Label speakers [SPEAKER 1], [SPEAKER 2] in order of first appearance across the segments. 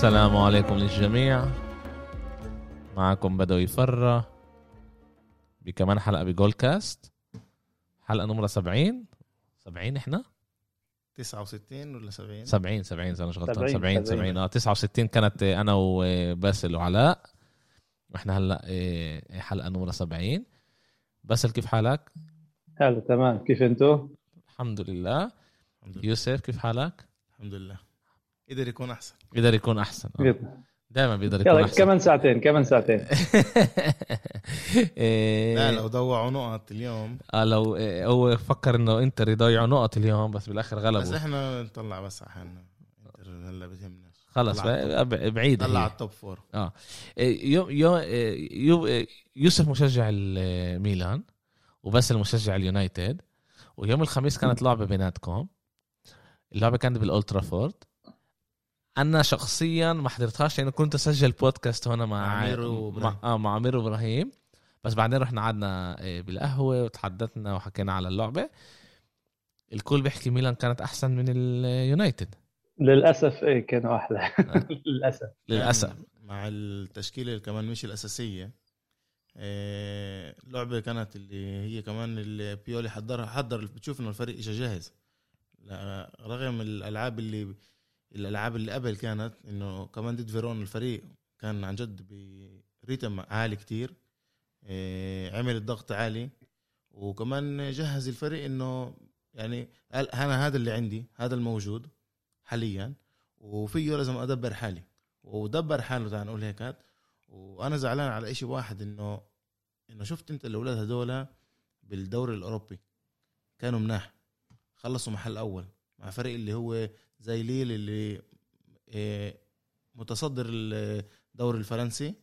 [SPEAKER 1] السلام عليكم للجميع. معكم بدوي فرة بكمان حلقة بجول كاست حلقة نمرة 70 70 إحنا؟
[SPEAKER 2] 69 ولا 70
[SPEAKER 1] 70 70 إذا مش غلطان.
[SPEAKER 3] 70
[SPEAKER 1] 70 70 آه 69 كانت أنا وباسل وعلاء وإحنا هلأ إيه، حلقة نمرة 70 باسل كيف حالك؟
[SPEAKER 3] هلا تمام. كيف أنتو؟
[SPEAKER 1] الحمد لله.
[SPEAKER 2] الحمد لله.
[SPEAKER 1] يوسف كيف حالك؟
[SPEAKER 2] الحمد لله. قدر يكون أحسن.
[SPEAKER 1] بيقدر يكون أحسن. آه. دائما بيقدر يكون
[SPEAKER 3] يلا
[SPEAKER 1] أحسن.
[SPEAKER 3] كمان ساعتين كمان ساعتين.
[SPEAKER 1] إيه،
[SPEAKER 2] لا لو ضيعوا نقط اليوم.
[SPEAKER 1] آه لو إيه، هو فكر إنه إنتر يضيعوا نقط اليوم بس بالآخر
[SPEAKER 2] بس
[SPEAKER 1] غلبوا
[SPEAKER 2] إحنا نطلع بس على حالنا إنتر هلا بتهمناش.
[SPEAKER 1] خلص بعيد
[SPEAKER 2] طلع ال top four.
[SPEAKER 1] إيه، يو يو إيه، يو إيه، يوسف مشجع الميلان وبس المشجع اليونايتد. ويوم الخميس كانت لعبة بيناتكم. اللعبة كانت بالالترافورد أنا شخصيا ما حضرتهاش لأنه كنت أسجل بودكاست هنا مع
[SPEAKER 2] مع عمير وإبراهيم.
[SPEAKER 1] مع, آه مع عمير وابراهيم بس بعدين رحنا قعدنا إيه، بالقهوة وتحدثنا وحكينا على اللعبة. الكل بيحكي ميلان كانت أحسن من اليونايتد.
[SPEAKER 3] للأسف إيه كانوا أحلى للأسف.
[SPEAKER 1] للأسف.
[SPEAKER 2] مع التشكيلة اللي كمان مش الأساسية آه، لعبة كانت اللي هي كمان اللي بيولي حضرها حضر بتشوف إنه الفريق اجى جاهز. رغم الألعاب اللي الألعاب اللي قبل كانت إنه كمان ضد فيرون الفريق كان عن جد بريتم عالي كتير آه، عمل الضغط عالي وكمان جهز الفريق إنه يعني قال أنا هذا اللي عندي هذا الموجود حاليا وفيه لازم أدبر حالي ودبر حاله تعال نقول هيك. وأنا زعلان على إشي واحد إنه إنه شفت أنت الأولاد هذول بالدوري الأوروبي كانوا مناح خلصوا محل أول مع فريق اللي هو زي ليل اللي آه، متصدر الدوري الفرنسي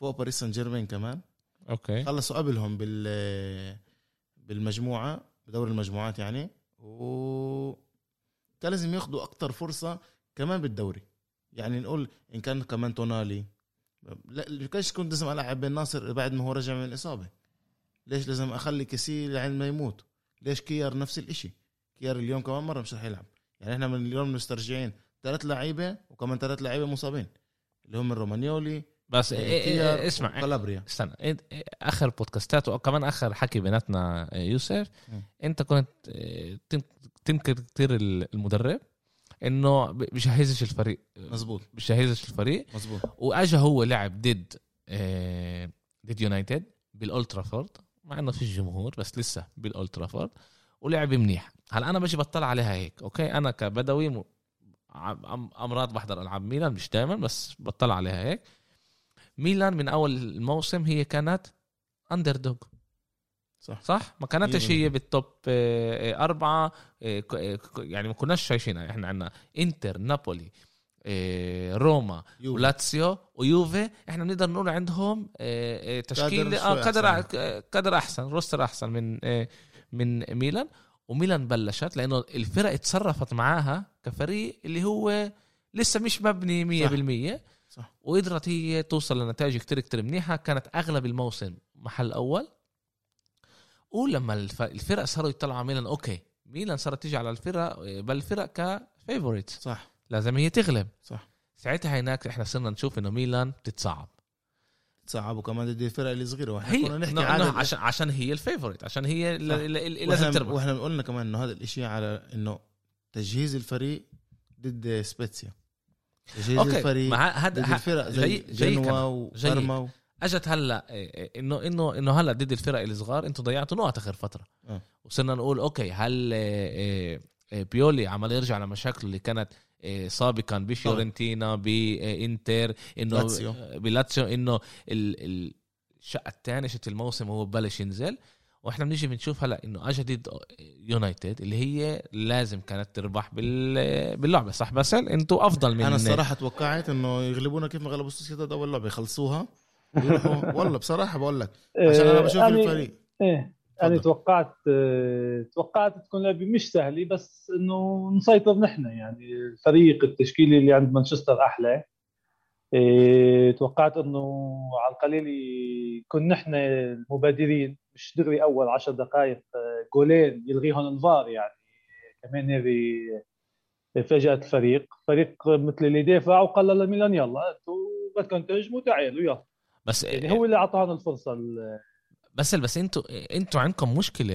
[SPEAKER 2] فوق باريس سان جيرمان كمان.
[SPEAKER 1] أوكي.
[SPEAKER 2] خلصوا قبلهم بال بالمجموعة بدوري المجموعات يعني. و كان لازم ياخذوا أكتر فرصة كمان بالدوري. يعني نقول إن كان كمان تونالي. لا ليش كنت لازم ألعب بين ناصر بعد ما هو رجع من الإصابة. ليش لازم أخلي كسي لعند ما يموت؟ ليش كيار نفس الإشي؟ كيار اليوم كمان مرة مش رح يلعب. يعني إحنا من اليوم مسترجعين ثلاث لعيبة وكمان ثلاث لعيبة مصابين اللي هم رومانيولي
[SPEAKER 1] بس إيه إيه إيه اسمع
[SPEAKER 2] كالابريا.
[SPEAKER 1] استنى إنت- آخر بودكاستات وكمان آخر حكي بيناتنا يوسف
[SPEAKER 2] مم.
[SPEAKER 1] أنت كنت تن- تنكر كثير المدرب إنه بجهزش الفريق.
[SPEAKER 2] مزبوط
[SPEAKER 1] بجهزش الفريق.
[SPEAKER 2] مزبوط
[SPEAKER 1] وأجا هو لعب ضد ضد يونايتد بال Old Trafford مع إنه في جمهور بس لسه بال Old Trafford ولعب منيح. هلا أنا بجي بطلع عليها هيك أوكي؟ أنا كبدوي م- أمراض بحضر ألعاب ميلان مش دائما بس بطلع عليها هيك. ميلان من أول الموسم هي كانت underdog
[SPEAKER 2] صح.
[SPEAKER 1] صح؟ ما كانتش هي بال top آه، أربعة آه، آه، يعني ما كناش شايفينها. إحنا عندنا إنتر نابولي روما
[SPEAKER 2] يوفي.
[SPEAKER 1] ولاتسيو ويوفي. إحنا بنقدر نقول عندهم تشكيل
[SPEAKER 2] قدر شوي
[SPEAKER 1] قدر
[SPEAKER 2] أحسن.
[SPEAKER 1] آه، قدر أحسن roster أحسن من من ميلان. وميلان بلشت لأنه الفرق اتصرفت معاها كفريق اللي هو لسه مش مبني 100%
[SPEAKER 2] صح.
[SPEAKER 1] وقدرت هي توصل لنتائج كتير كتير منيحة. كانت أغلب الموسم محل أول. ولما الف- الفرق صاروا يطلعوا على ميلان أوكي ميلان صارت تيجي على الفرق بل الفرق ك favorite
[SPEAKER 2] صح.
[SPEAKER 1] لازم هي تغلب.
[SPEAKER 2] صح.
[SPEAKER 1] ساعتها هناك إحنا صرنا نشوف إنه ميلان بتتصعب
[SPEAKER 2] تصعبوا كمان ضد الفرق الصغيره وإحنا
[SPEAKER 1] هي
[SPEAKER 2] كنا نحكي عن
[SPEAKER 1] عشان عشان هي ال favorite عشان هي ل-
[SPEAKER 2] صح.
[SPEAKER 1] ل- ل- لازم تربح
[SPEAKER 2] وإحنا قلنا كمان إنه هذا الإشي على إنه تجهيز الفريق ضد سبيتسيا. تجهيز
[SPEAKER 1] أوكي
[SPEAKER 2] الفريق
[SPEAKER 1] مع
[SPEAKER 2] ضد
[SPEAKER 1] هذا
[SPEAKER 2] الفرق زي جنوا و...
[SPEAKER 1] أجت هلا إيه، إيه، انه انه إنه هلا ضد الفرق الصغار أنتم ضيعتوا نقط آخر فترة.
[SPEAKER 2] آه.
[SPEAKER 1] وصرنا نقول أوكي هل إيه، بيولي عمال يرجع لمشاكله اللي كانت سابقا بفيورنتينا بإنتر إنه
[SPEAKER 2] لاتسيو.
[SPEAKER 1] بلاتسيو إنه ال- ال- الشقة الثانية شت الموسم هو بلش ينزل. وإحنا بنيجي بنشوف هلأ إنه اجى ضد يونايتد اللي هي لازم كانت تربح بال- باللعبة صح باسل؟ أنتوا أفضل من
[SPEAKER 2] أنا الصراحة توقعت إنه يغلبونا كيف ما غلبوا سوسيداد أول لعبة يخلصوها. والله بصراحة بقول لك عشان أنا بشوف
[SPEAKER 3] أنا-
[SPEAKER 2] الفريق.
[SPEAKER 3] إيه. أنا
[SPEAKER 2] تفضل.
[SPEAKER 3] توقعت توقعت تكون لعبة مش سهلة بس إنه نسيطر نحن. يعني الفريق التشكيلي اللي عند مانشستر أحلى إيه، توقعت إنه على القليل يكون نحن المبادرين. مش دغري أول عشر دقائق آه، جولين يلغيهم الفار. يعني كمان هذه فاجأت الفريق. فريق مثل اللي دافع وقال لميلان يلا أنتوا بدكم تهجموا تعالوا يلا.
[SPEAKER 1] بس
[SPEAKER 3] يعني هو اللي اعطانا الفرصة
[SPEAKER 1] بس بس أنتوا أنتوا عندكم مشكلة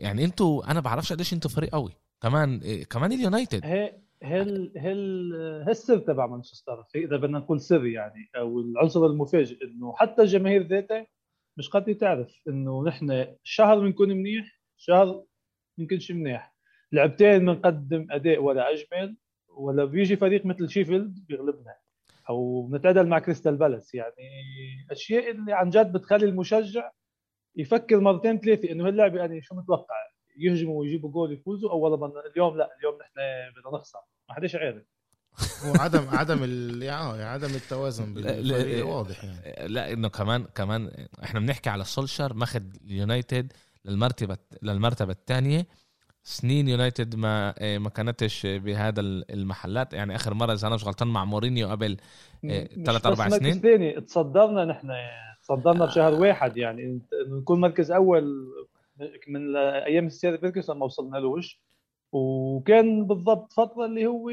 [SPEAKER 1] يعني أنتوا أنا بعرفش قديش أنتوا فريق قوي. كمان كمان اليونايتد
[SPEAKER 3] هي هل هل هالسر تبع مانشستر إذا بدنا نقول سر يعني أو العنصر المفاجئ إنه حتى الجماهير ذاتها مش قادره تعرف إنه نحن شهر بنكون منيح شهر بنكونش منيح. لعبتين بنقدم أداء ولا أجمل ولا بيجي فريق مثل شيفيلد بيغلبنا أو بنتعادل مع كريستال بالاس يعني أشياء اللي عن جد بتخلي المشجع يفكر مرتين ثلاثة إنه هاللعبه يعني شو متوقع؟ يهجموا ويجيبوا جول يفوزوا أو والله اليوم لا اليوم نحن بدنا نخسر. ما حدش عارف.
[SPEAKER 2] هو عدم عدم يعني عدم التوازن بالفريق واضح يعني.
[SPEAKER 1] لا إنه كمان كمان إحنا بنحكي على سولشر ماخذ اليونايتد للمرتبه للمرتبة الثانية. سنين يونايتد ما ما كانتش بهذا المحلات. يعني آخر مرة إذا أنا مش غلطان مع مورينيو قبل ثلاث أربع سنين.
[SPEAKER 3] ثاني تصدرنا نحن تصدرنا بشهر واحد يعني. نكون مركز أول من أيام السير فيرجسون ما وصلنا لوش وكان بالضبط فترة اللي هو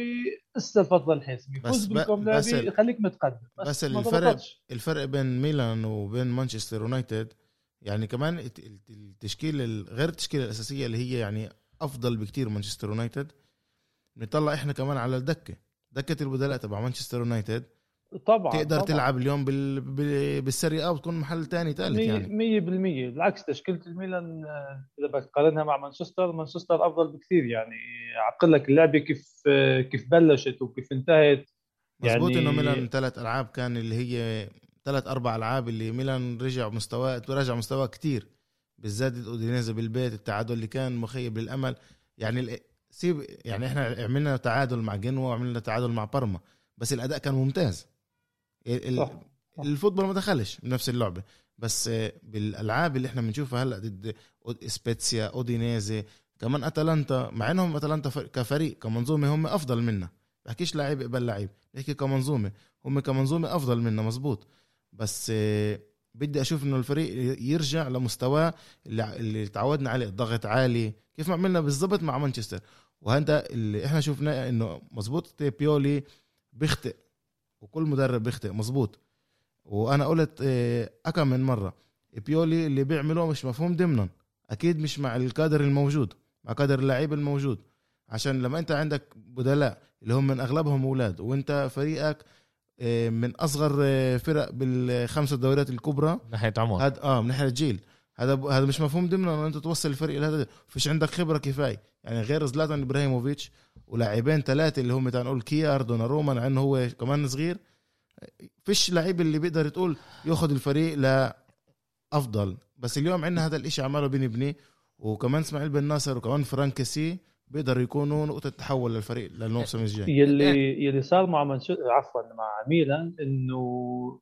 [SPEAKER 3] لسه الفترة الحاسمة.
[SPEAKER 2] بس
[SPEAKER 3] بس يخليك متقدم.
[SPEAKER 2] بس, بس الفرق الفرق بين ميلان وبين مانشستر يونايتد يعني كمان التشكيل غير التشكيلة الأساسية اللي هي يعني أفضل بكتير مانشستر يونايتد نطلع إحنا كمان على الدكة. دكة البدلاء تبع مانشستر يونايتد.
[SPEAKER 3] طبعا
[SPEAKER 2] تقدر
[SPEAKER 3] طبعا.
[SPEAKER 2] تلعب اليوم بال... بالسري أو تكون محل ثاني ثالث يعني.
[SPEAKER 3] 100% بالعكس تشكيلة الميلان آه، إذا بدك تقارنها مع مانشستر مانشستر أفضل بكثير يعني. أقول لك اللعبة كيف آه، كيف بلشت وكيف انتهت.
[SPEAKER 2] يعني مزبوط إنه ميلان ثلاث ألعاب كان اللي هي ثلاث أربع ألعاب اللي ميلان رجع مستواه رجع مستواه كثير بالذات اودينيزي بالبيت التعادل اللي كان مخيب للأمل. يعني سيب يعني إحنا عملنا تعادل مع جنوا وعملنا تعادل مع بارما بس الأداء كان ممتاز. الفوتبول ما دخلش بنفس اللعبة. بس بالألعاب اللي إحنا بنشوفها هلأ ضد سبيتسيا أودينيزي كمان أتلانتا مع إنهم أتلانتا كفريق كمنظومة هم أفضل منا. بحكيش لعيب قبل لعيب بحكي كمنظومة. هم كمنظومة أفضل منا مزبوط بس بدي أشوف إنه الفريق يرجع لمستواه اللي, اللي تعودنا عليه الضغط عالي. كيف ما عملنا بالضبط مع مانشستر. وهذا اللي إحنا شفناه إنه مزبوط بيولي بيخطئ. وكل مدرب بيخطئ. مزبوط وأنا قلت آه، أكم من مرة بيولي اللي بيعمله مش مفهوم ضمنا. أكيد مش مع الكادر الموجود مع كادر اللعيب الموجود. عشان لما أنت عندك بدلاء اللي هم من أغلبهم أولاد وأنت فريقك آه، من أصغر آه، فرق بالخمسة الدوريات الكبرى من
[SPEAKER 1] ناحية عمر.
[SPEAKER 2] هذا آه من ناحية جيل هذا هذا مش مفهوم ضمن انه أنت توصل الفريق لهذا فيش عندك خبرة كفاية. يعني غير زلاتان إبراهيموفيتش ولاعبين ثلاثة اللي هم تعال نقول كيار دوناروما مع إنه هو كمان صغير. فيش لعيب اللي بيقدر تقول ياخذ الفريق لأفضل. بس اليوم عندنا هذا الإشي عماله بنبني وكمان إسماعيل بن ناصر وكمان فرانكسي بيقدروا يكونوا نقطة تحول للفريق للموسم الجاي.
[SPEAKER 3] يلي يلي صار مع منشو... عفوا مع ميلان إنه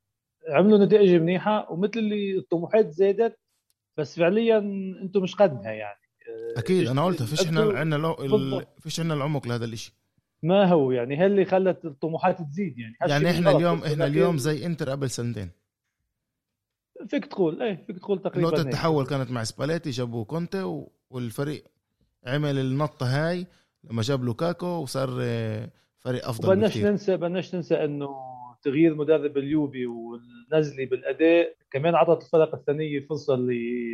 [SPEAKER 3] عملوا نتائج منيحة ومثل اللي الطموحات زادت بس فعليا أنتم مش قدها يعني.
[SPEAKER 2] أكيد أنا قلت فيش إحنا عندنا لو... فيش عندنا العمق لهذا الشيء
[SPEAKER 3] ما هو يعني هي اللي خلت الطموحات تزيد يعني.
[SPEAKER 2] يعني إحنا اليوم إحنا اليوم زي إنتر قبل سنتين.
[SPEAKER 3] فيك تقول إيه فيك تقول تقريبا
[SPEAKER 2] نقطة التحول كانت مع سباليتي جابوا كونتي والفريق عمل النطة هاي لما جاب لوكاكو وصار آه، فريق أفضل
[SPEAKER 3] بناش ننسى بناش ننسى إنه تغيير مدرب اليوبي والنزلي بالأداء كمان عطت الفرق الثانية فرصة اللي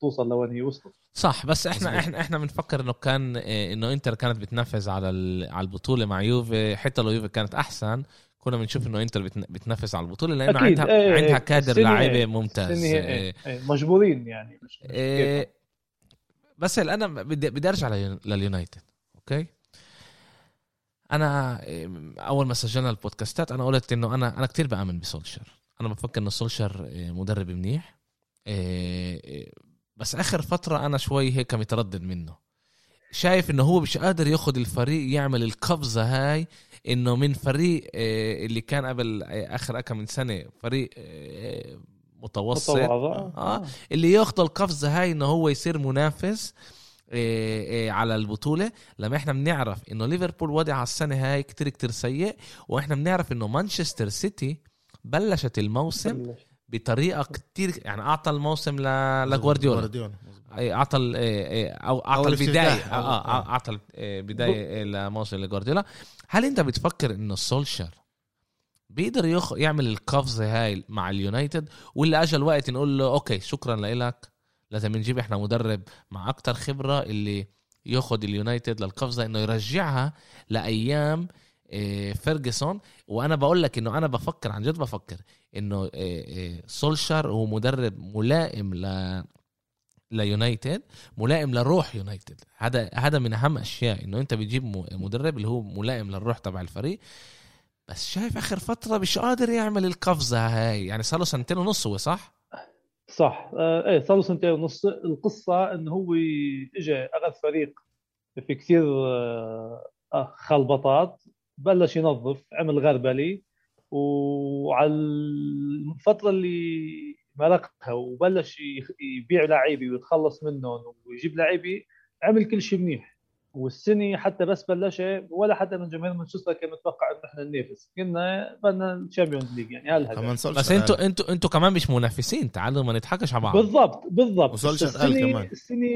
[SPEAKER 3] توصل لوين هي وصلت
[SPEAKER 1] صح بس إحنا مزبوط. إحنا إحنا بنفكر إنه كان إيه، إنه إنتر كانت بتنافس على على البطولة مع يوفي حتى لو يوفي كانت أحسن كنا بنشوف إنه إنتر بتنافس على البطولة لأنه أكيد. عندها إيه عندها كادر لعيبة ممتاز.
[SPEAKER 3] إيه إيه. إيه مجبورين يعني. مش
[SPEAKER 1] إيه بس أنا بدي بدي أرجع لليونايتد okay؟ أنا أول ما سجلنا البودكاستات أنا قلت إنه أنا أنا كثير بآمن بسولشر. أنا بفكر إنه سولشر مدرب منيح. بس آخر فترة أنا شوي هيك متردد منه. شايف إنه هو مش قادر ياخذ الفريق يعمل القفزة هاي إنه من فريق اللي كان قبل آخر كم من سنة فريق متوسط. آه. اللي ياخذ القفزة هاي إنه هو يصير منافس. على البطولة لما إحنا بنعرف إنه ليفربول وضع السنة هاي كتير كتير سيء وإحنا بنعرف إنه مانشستر سيتي بلشت الموسم بطريقة كتير يعني أعطى الموسم لجوارديولا. إيه، أعطى إيه، إيه،
[SPEAKER 2] أو
[SPEAKER 1] أعطى
[SPEAKER 2] البداية.
[SPEAKER 1] آه
[SPEAKER 2] آه.
[SPEAKER 1] آه، أعطى ال- إيه، بداية لموسم لجوارديولا. هل أنت بتفكر إنه سولشر بيقدر يخ... يعمل القفزة هاي مع اليونايتد ولا اجى الوقت نقول له okay شكرا لك لازم نجيب إحنا مدرب مع أكتر خبرة اللي ياخد اليونايتد للقفزة انه يرجعها لأيام إيه، فيرجسون وأنا بقول لك إنه أنا بفكر عن جد بفكر إنه إيه، إيه، سولشار هو مدرب ملائم ل ليونايتد ملائم لروح يونايتد. هذا هذا من أهم أشياء إنه أنت بتجيب مدرب اللي هو ملائم للروح تبع الفريق. بس شايف آخر فترة مش قادر يعمل القفزة هاي. يعني صار له سنتين ونص هو صح؟
[SPEAKER 3] صح. آه إيه صار له سنتين ونص. القصة إنه هو اجى أخذ فريق في كثير آه آه، خلبطات بلش ينظف عمل غربله وعلى الفترة اللي مرقها وبلش يبيع لعيبه ويتخلص منهم ويجيب لعيبه عمل كل شيء منيح. والسنة حتى بس بلشها ولا حتى من جماهير مانشستر كان متوقع إنه إحنا ننافس. كنا بدنا ال Champions League
[SPEAKER 2] يعني سولشر
[SPEAKER 1] بس أنتوا أنتوا أنتوا كمان مش منافسين تعالوا ما نضحكش على بعض.
[SPEAKER 3] بالضبط بالضبط.
[SPEAKER 2] وسولشر
[SPEAKER 3] بس
[SPEAKER 2] قال
[SPEAKER 3] السنة
[SPEAKER 2] كمان.
[SPEAKER 3] السنة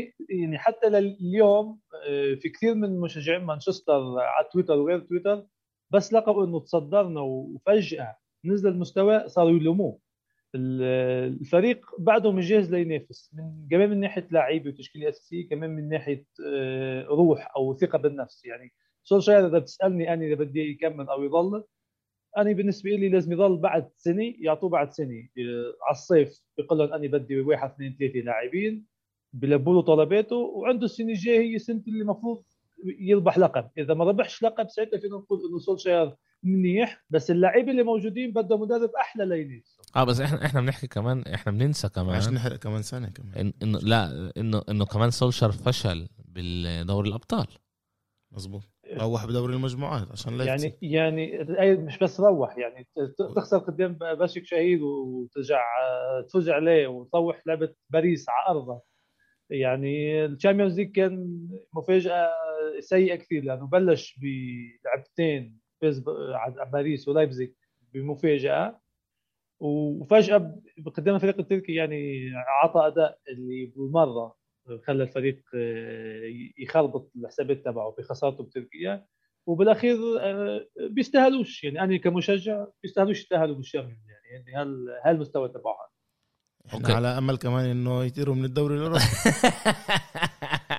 [SPEAKER 3] يعني حتى لليوم آه، في كثير من مشجعين مانشستر على تويتر وغير تويتر بس لقوا إنه تصدرنا وفجأة نزل المستوى صاروا يلوموه. الفريق بعده مش جاهز لينافس من كمان من ناحية لعيبة وتشكيلة أساسية كمان من ناحية آه، روح أو ثقة بالنفس. يعني سولشاير إذا بتسألني أنا إذا بدي يكمل أو يضل أنا بالنسبة لي لازم يضل بعد سنة يعطوه بعد سنة. آه، على الصيف بيقول لهم أنا بدي واحد اثنين ثلاثة لاعبين بلبوا له طلباته وعنده السنة الجاية هي سنه اللي المفروض يربح لقب. إذا ما ربحش لقب ساعتها فينا نقول إنه سولشاير منيح بس اللعيبه اللي موجودين بده مدرب أحلى لينافسوا
[SPEAKER 1] آه بس إحنا إحنا بنحكي كمان إحنا بننسى
[SPEAKER 2] عشان
[SPEAKER 1] كمان
[SPEAKER 2] نحرق كمان سنه كمان.
[SPEAKER 1] إن إنه لا انه إنه كمان سولشر فشل بالدوري الأبطال.
[SPEAKER 2] مظبوط. روح بدوري المجموعات عشان لا
[SPEAKER 3] يعني. يعني أي- مش بس روح يعني تخسر قدام باشاك شهير وترجع آه، تفوز عليه وتروح لعبة باريس على ارضها يعني ال Champions League كان مفاجأة سيئة كثير لأنه بلش بلعبتين باريس ولايبزيج بمفاجأة. وفجأة قدام الفريق التركي يعني عطى أداء اللي بالمرة خلى الفريق آه، يخربط الحسابات تبعه بخسارته بتركيا وبالأخير آه، بيستاهلوش. يعني أنا كمشجع بيستاهلوش يستاهلوا بال Champions يعني يعني هال هالمستوى تبعهم؟
[SPEAKER 2] إحنا
[SPEAKER 1] okay.
[SPEAKER 2] على أمل كمان إنه يطيروا من الدوري الأوروبي.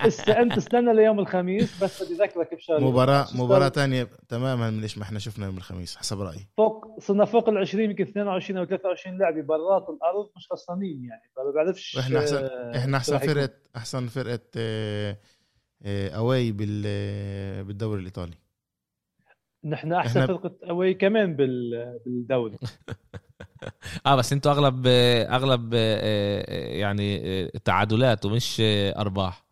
[SPEAKER 3] هسه أنت استنى ليوم الخميس بس بدي أذكرك بشغلة.
[SPEAKER 2] مباراه مباراة تانية تماما من إيش ما إحنا شفنا يوم الخميس؟ حسب رأيي.
[SPEAKER 3] فوق صرنا فوق ال 20 يمكن 22 أو 23 لاعبه برات الأرض مش خسرانين يعني. ما بعرفش
[SPEAKER 2] احسن
[SPEAKER 3] آه،
[SPEAKER 2] إحنا أحسن
[SPEAKER 3] راح يكون.
[SPEAKER 2] فرقه أحسن فرقة آه، آه، away بال بالدوري الإيطالي.
[SPEAKER 3] نحن أحسن
[SPEAKER 2] إحنا-
[SPEAKER 3] فرقة away كمان بال- بالدوري.
[SPEAKER 1] آه بس أنتوا اغلب أغلب يعني تعادلات ومش أرباح.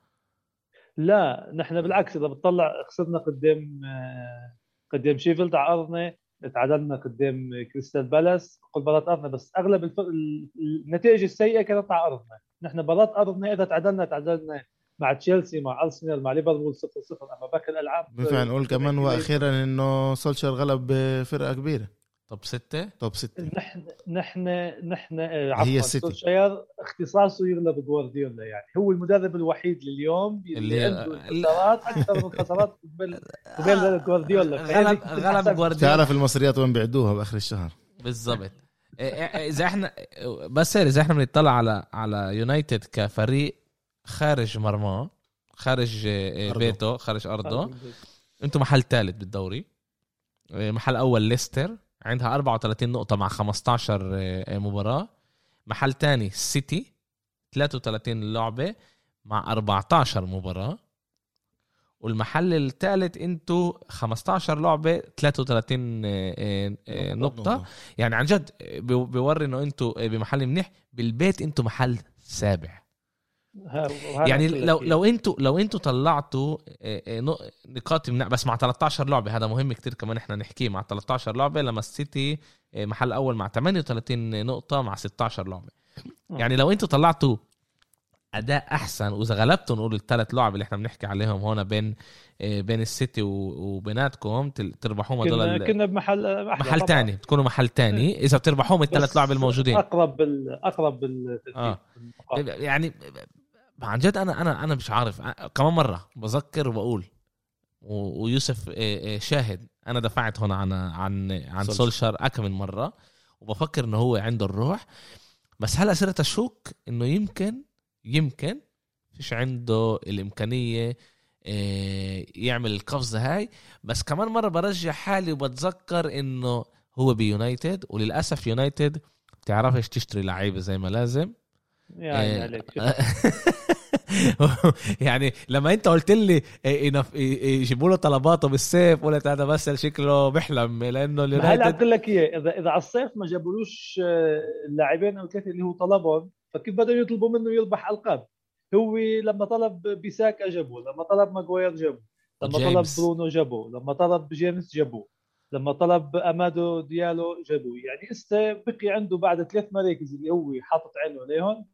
[SPEAKER 3] لا نحن بالعكس إذا بتطلع خسرنا قدام آه، قدام شيفيلد على أرضنا تعادلنا قدام كريستال بالاس كل مباراه أرضنا بس أغلب الف... ال- النتائج السيئة كانت على أرضنا. نحن مباراه أرضنا إذا تعادلنا تعادلنا مع تشيلسي مع أرسنال مع ليفربول 0 0 أما باقي الألعاب
[SPEAKER 2] بنفع نقول كمان وأخيرا إنه سولشر غلب آه، فرقه كبيرة.
[SPEAKER 1] طب ستة؟
[SPEAKER 2] توب 6
[SPEAKER 3] نحن نحن نحن آه،
[SPEAKER 2] هي.
[SPEAKER 3] سولشاير اختصاصه يغلب جوارديولا يعني. هو المدرب الوحيد لليوم
[SPEAKER 1] اللي-
[SPEAKER 3] انتصارات أكثر من خسارات قبل قبل جوارديولا
[SPEAKER 1] غلب غلب. جوارديولا
[SPEAKER 2] تعرف المصريات وين بيعدوها بآخر الشهر.
[SPEAKER 1] بالضبط. إيه- إيه- إذا إحنا بس إذا إحنا بنطلع على على يونايتد كفريق خارج مرماه خارج آه،. بيته خارج أرضه. أنتم محل ثالث بالدوري. محل أول ليستر. عندها 34 نقطة مع 15 آه، مباراة. محل ثاني سيتي 33 لعبة مع 14 مباراة. والمحل الثالث انتو 15 لعبة 33 آه، آه، آه، نقطة يعني عن جد بي- بيوري انه انتو بمحل منيح. بالبيت انتو محل سابع. يعني لو لو أنتوا لو أنتوا طلعتوا آه، آه، نق- نقاط من بس مع 13 لعبة هذا مهم كتير كمان إحنا نحكيه مع 13 لعبة لما السيتي آه، محل أول مع 38 نقطة مع 16 لعبة. يعني لو أنتوا طلعتوا أداء أحسن وإذا غلبتوا نقول الثلاث لعب اللي إحنا بنحكي عليهم هون بين آه، بين السيتي وبيناتكم تربحوهم هدول
[SPEAKER 3] كنا بمحل أحلى
[SPEAKER 1] محل
[SPEAKER 3] طبعاً.
[SPEAKER 1] تاني تكونوا محل تاني. إذا بتربحوهم الثلاث لعب الموجودين.
[SPEAKER 3] أقرب بال أقرب بالترتيب
[SPEAKER 1] آه. يعني عن جد أنا أنا أنا مش عارف. كمان مرة بذكر وبقول ويوسف إيه، إيه، شاهد. أنا دفعت هون عن عن عن
[SPEAKER 2] سولشر.
[SPEAKER 1] سولشر اكم من مرة وبفكر إنه هو عنده الروح. بس هلا صرت اشك إنه يمكن يمكن فيش عنده الإمكانية إيه، يعمل القفزة هاي. بس كمان مرة برجع حالي وبتذكر إنه هو بيونايتد. وللأسف يونايتد بتعرفش تشتري لعيبة زي ما لازم.
[SPEAKER 3] يعني. عليك.
[SPEAKER 1] يعني لما انت قلت لي إيه، إيه، إيه، يجيبوا له طلباته بالسيف قلت هذا بس شكله بيحلم لأنه
[SPEAKER 3] هلا
[SPEAKER 1] اليونايتد
[SPEAKER 3] أقول لك إيه اذا إذا على الصيف ما جابولوش آه، اللاعبين أو ثلاثة اللي هو طلبهم فكيف بدهم يطلبوا منه يربح ألقاب هو لما طلب بيساكا جابوه لما طلب ماجواير جابوه لما طلب
[SPEAKER 1] جيمس.
[SPEAKER 3] برونو جابوه لما طلب جيمس جابوه لما طلب أمادو ديالو جابوه يعني هسا بقي عنده بعد ثلاث مراكز اللي هو حاطط عينه عليهم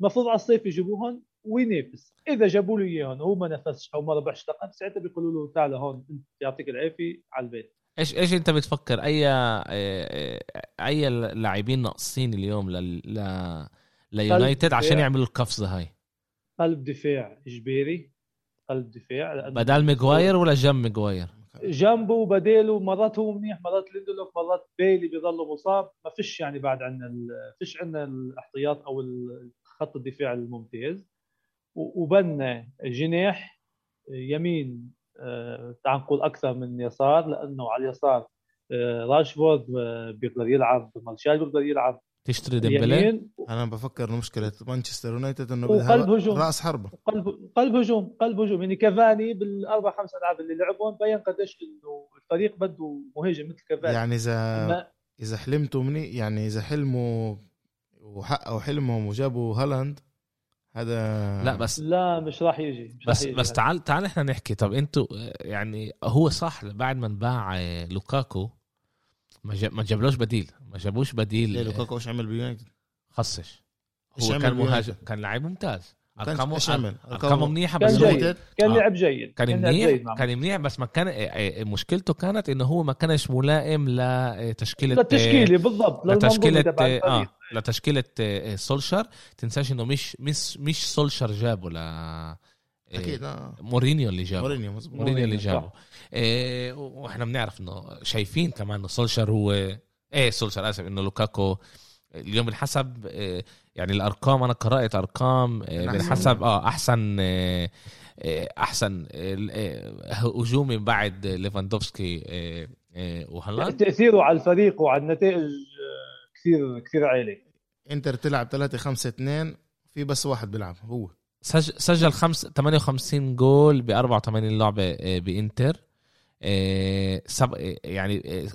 [SPEAKER 3] المفروض على الصيف يجيبوهم وينافس إذا جابوا له اياهم وهو ما نافسش أو ما ربحش لقب ساعتها بيقولوا له تعال هون أنت يعطيك العافية على البيت.
[SPEAKER 1] إيش إيش أنت بتفكر؟ أي إيه، أي لاعبين ناقصين اليوم ل ل ليونايتد عشان. يعملوا القفزه هاي؟
[SPEAKER 3] قلب دفاع إجباري. قلب دفاع. لأنه
[SPEAKER 1] بدال ميغواير ولا جنب ميغواير؟
[SPEAKER 3] جنبه وبداله مرات هو منيح مرات ليندلوف مرات بيلي بيضل مصاب. ما فيش يعني بعد عندنا ال- فيش عندنا الاحتياط أو خط الدفاع الممتاز. و- وبدنا جناح يمين آه، تعال نقول أكثر من يسار لأنه على اليسار آه، راشفورد آه، بيقدر يلعب مارشال بيقدر يلعب.
[SPEAKER 1] تشتري
[SPEAKER 3] ديمبيلي؟
[SPEAKER 2] أنا بفكر إنه مشكلة مانشستر يونايتد إنه
[SPEAKER 3] وقلب
[SPEAKER 2] بدها
[SPEAKER 3] هجوم.
[SPEAKER 2] رأس حربة.
[SPEAKER 3] قلب قلب هجوم قلب هجوم. يعني كافاني بالأربع خمس ألعاب اللي لعبهم بين قديش إنه الفريق بده مهاجم مثل كافاني.
[SPEAKER 2] يعني اذا
[SPEAKER 3] ما-
[SPEAKER 2] إذا حلمتوا مني يعني إذا حلموا وحققوا حلمهم وجابوا هالاند هذا
[SPEAKER 1] لا بس
[SPEAKER 3] لا مش راح يجي مش
[SPEAKER 1] بس
[SPEAKER 3] راح يجي.
[SPEAKER 1] بس تعال تعال إحنا نحكي. طب أنتوا يعني هو صح بعد ما انباع آه، لوكاكو ما جاب ما جابلوش بديل. ما جابوش بديل
[SPEAKER 2] ليه؟
[SPEAKER 1] آه،
[SPEAKER 2] لوكاكو إيش عمل بيونايتد؟
[SPEAKER 1] خصش. هو كان؟ مهاجم كان لعيب ممتاز. ارقامه
[SPEAKER 2] إيش عمل؟
[SPEAKER 1] أرقامه منيحة
[SPEAKER 3] كان
[SPEAKER 1] بس
[SPEAKER 3] جيد.
[SPEAKER 1] هو
[SPEAKER 2] يونايتد
[SPEAKER 3] كان
[SPEAKER 1] آه.
[SPEAKER 3] لعب جيد.
[SPEAKER 1] كان منيح
[SPEAKER 3] جيد
[SPEAKER 1] كان منيح بس ما كان آه، آه، مشكلته كانت إنه هو ما كانش ملائم لتشكيلة
[SPEAKER 3] للتشكيله بالضبط
[SPEAKER 1] لتشكيلة
[SPEAKER 3] آه
[SPEAKER 1] لتشكيلة آه، سولشر. تنساش إنه مش مش مش سولشر جابه ل آه،
[SPEAKER 2] أكيد آه.
[SPEAKER 1] مورينيو اللي جابه.
[SPEAKER 2] مورينيو مظبوط.
[SPEAKER 1] مورينيو اللي جابه. إيه وإحنا بنعرف إنه شايفين كمان إنه سولشر هو إيه سولشر آسف إنه لوكاكو اليوم بنحسب إيه يعني الأرقام أنا
[SPEAKER 2] قرأت أرقام.
[SPEAKER 1] بنحسب آه أحسن إيه، أحسن إيه، هجومي بعد ليفاندوفسكي وهالاند.
[SPEAKER 3] تأثيره على الفريق وعلى النتائج آه، كثير كثير عالي.
[SPEAKER 2] انتر تلعب 3 5 2 في بس واحد بيلعب هو.
[SPEAKER 1] سج- سجل خمس 58 جول ب 84 لعبة بإنتر. سب يعني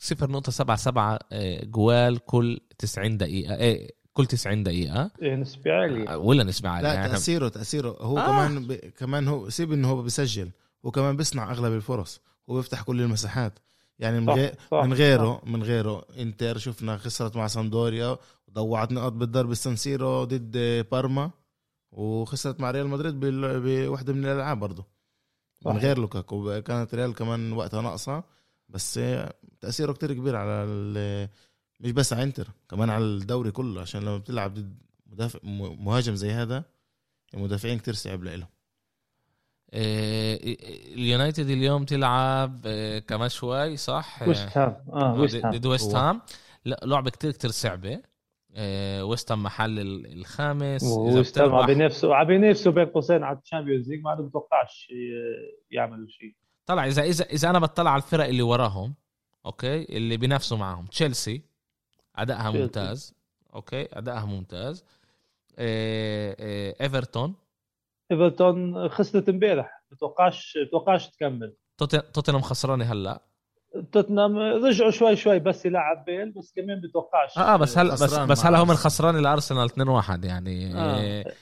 [SPEAKER 1] 0.77 إيه، جول كل 90 دقيقة إيه، كل 90 دقيقة.
[SPEAKER 3] إيه، نسبة عالية.
[SPEAKER 1] ولا نسمع عليها
[SPEAKER 2] لا
[SPEAKER 1] يعني
[SPEAKER 2] تاثيره تأثيره. هو
[SPEAKER 1] آه.
[SPEAKER 2] آه. كمان ب... كمان هو سيب إنه هو بيسجل هو كمان بيصنع أغلب الفرص هو بيفتح كل المساحات. يعني من,
[SPEAKER 3] صح،
[SPEAKER 2] غير
[SPEAKER 3] صح،
[SPEAKER 2] من غيره من غيره إنتر شفنا خسرت مع سامدوريا وضيعت نقاط بالضرب السانسيرو ضد بارما وخسرت مع ريال مدريد بال- بواحده من الألعاب برضه. من. غير لوكاكو. كانت ريال كمان وقتها ناقصة. بس تأثيره كتير كبير على مش بس على انتر كمان على الدوري كله عشان لما بتلعب ضد مدافع مهاجم زي هذا المدافعين كتير صعب له
[SPEAKER 1] إيه، اليونايتد اليوم تلعب إيه، كمان شوي صح
[SPEAKER 3] ويست هام آه
[SPEAKER 1] آه،
[SPEAKER 3] ويست
[SPEAKER 1] ضد ويست. هام لا لعبة كتير كتير صعبة. ويست هام محل ال- الخامس.
[SPEAKER 3] ويست هام عم بينافسوا عم بينافسوا بين قوسين على الشامبيونز ليج ما بتوقعش يعملوا شيء.
[SPEAKER 1] طلع. اذا اذا إذا أنا بطلع على الفرق اللي وراهم okay اللي بينافسوا معهم. تشيلسي
[SPEAKER 3] أدائها.
[SPEAKER 1] ممتاز. okay أدائها ممتاز. إيه إيه إيفرتون.
[SPEAKER 3] إيفرتون خسرت امبارح. بتوقعش بتوقعش تكمل.
[SPEAKER 1] توتن- توتنهام خسرانة هلأ.
[SPEAKER 3] توتنهام رجعوا شوي شوي بس يلعب بيل بس كمان بتوقعش.
[SPEAKER 1] آه, آه بس هلا بس بس هلا هم
[SPEAKER 2] أرسنال.
[SPEAKER 1] خسران لارسنال 2-1 يعني
[SPEAKER 3] آه.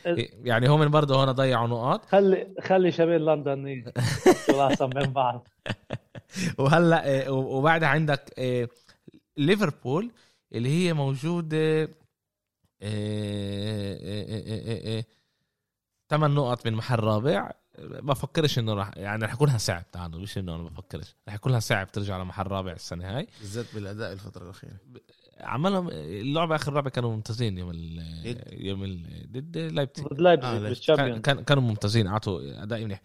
[SPEAKER 1] إيه يعني هم برضه هون ضيعوا نقاط.
[SPEAKER 3] خلي خلي شباب لندن يحطوا راسهم بين بعض.
[SPEAKER 1] وهلأ إيه، وبعدها عندك إيه، ليفربول اللي هي موجودة إيه، إيه، إيه، إيه، إيه، ثمان نقط من محل رابع بفكرش إنه راح يعني رح يكون لها صعب تعالوا مش إنه أنا بفكرش. رح يكون لها صعب ترجع لمحل رابع السنة هاي.
[SPEAKER 2] بالذات بالأداء الفترة الأخيرة.
[SPEAKER 1] عملهم اللعبة آخر لعبه كانوا ممتازين يوم ال؟ يوم ال ضد لايبزيج
[SPEAKER 3] ضد لايبزيج
[SPEAKER 2] آه،.
[SPEAKER 1] كان كانوا ممتازين أعطوا أداء منيح.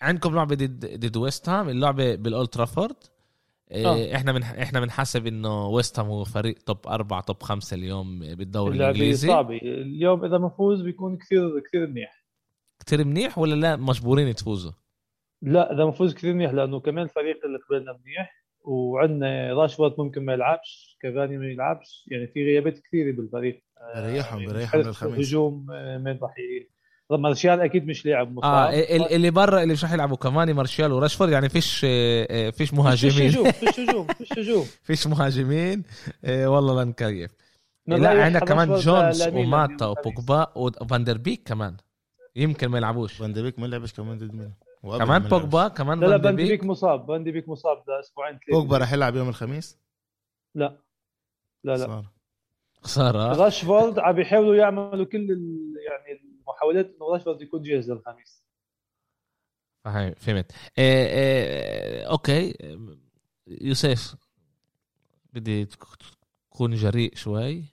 [SPEAKER 1] عندكم لعبة ضد ضد ويست هام اللعبة بالأولد ترافورد. إيه،
[SPEAKER 3] آه.
[SPEAKER 1] إحنا من إحنا بنحسب إنه ويست هام هو فريق توب أربعة توب خمسة اليوم بالدوري
[SPEAKER 3] اللعبه
[SPEAKER 1] الإنجليزي.
[SPEAKER 3] صعبه اليوم إذا بنفوز بيكون كثير كثير منيح.
[SPEAKER 1] كتير منيح ولا لا مجبورين تفوزوا
[SPEAKER 3] لا إذا بنفوز كثير منيح لأنه كمان الفريق اللي قبلنا منيح وعندنا راشفورد ممكن ما يلعبش كافاني ما يلعبش يعني في غيابات كثيره بالفريق.
[SPEAKER 2] بريحهم
[SPEAKER 3] يعني عارف
[SPEAKER 2] للخميس.
[SPEAKER 3] هجوم مين راح مارشال أكيد مش لاعب
[SPEAKER 1] آه ال- اللي برا اللي مش رح يلعبوا كمان مارشال وراشفورد يعني فيش آه، آه، فيش
[SPEAKER 3] فيش
[SPEAKER 1] مهاجمين.
[SPEAKER 3] هجوم فيش هجوم فيش هجوم.
[SPEAKER 1] فيش مهاجمين. آه، والله لا نكيف.
[SPEAKER 3] من
[SPEAKER 1] لا
[SPEAKER 3] رأيي
[SPEAKER 1] عندك كمان جونز وماتا وبوجبا وفاندر بيك كمان. يمكن ما يلعبوش.
[SPEAKER 2] فان دي بيك ما لعبش كمان ضد مين
[SPEAKER 1] كمان. بوجبا كمان
[SPEAKER 3] لا لا باندي بيك. مصاب. فان دي بيك مصاب لاسبوعين ثلاثة
[SPEAKER 2] بوجبا راح يلعب يوم الخميس؟
[SPEAKER 3] لا. لا لا.
[SPEAKER 2] صار.
[SPEAKER 1] خسارة.
[SPEAKER 3] راشفورد عم بيحاولوا يعملوا كل ال... يعني المحاولات إنه راشفورد يكون جاهز للخميس.
[SPEAKER 1] فهم- فهمت. إيه إيه okay. يوسف بدي تك- تكون جريء شوي.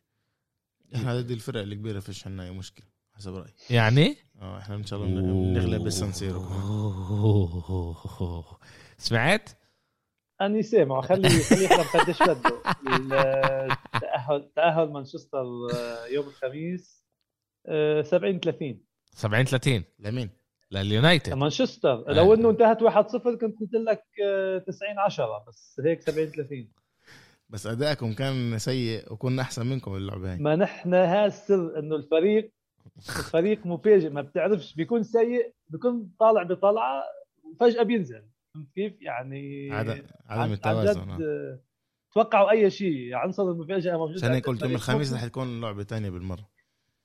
[SPEAKER 2] إحنا ضد الفرق الكبيرة فيش عنا اي مشكلة حسب رأيي.
[SPEAKER 1] يعني؟
[SPEAKER 2] آه إحنا إن شاء الله بن- بنغلب بالسانسيرو
[SPEAKER 1] سمعت؟
[SPEAKER 3] أني سامع. خلي خلي يحضر قديش بده. التاهل تأهل مانشستر آه، يوم الخميس آه، 70 30
[SPEAKER 1] 70 30
[SPEAKER 2] لمين؟
[SPEAKER 1] لليونايتد.
[SPEAKER 3] مانشستر لو إنه انتهت 1-0 كنت قلت لك آه، 90 10 بس هيك 70 30
[SPEAKER 2] بس أدائكم كان سيء وكنا أحسن منكم اللعبة هاي.
[SPEAKER 3] ما نحن ها السر إنه الفريق الفريق مفاجئ ما بتعرفش بيكون سيء بيكون طالع بطلعة وفجأة بينزل. فهمت كيف؟ يعني
[SPEAKER 2] عدم عدم التوازن آه.
[SPEAKER 3] توقعوا أي شيء. عنصر المفاجأة موجود
[SPEAKER 2] عشان قلت؟ يوم. الخميس رح تكون لعبة تانية بالمرة.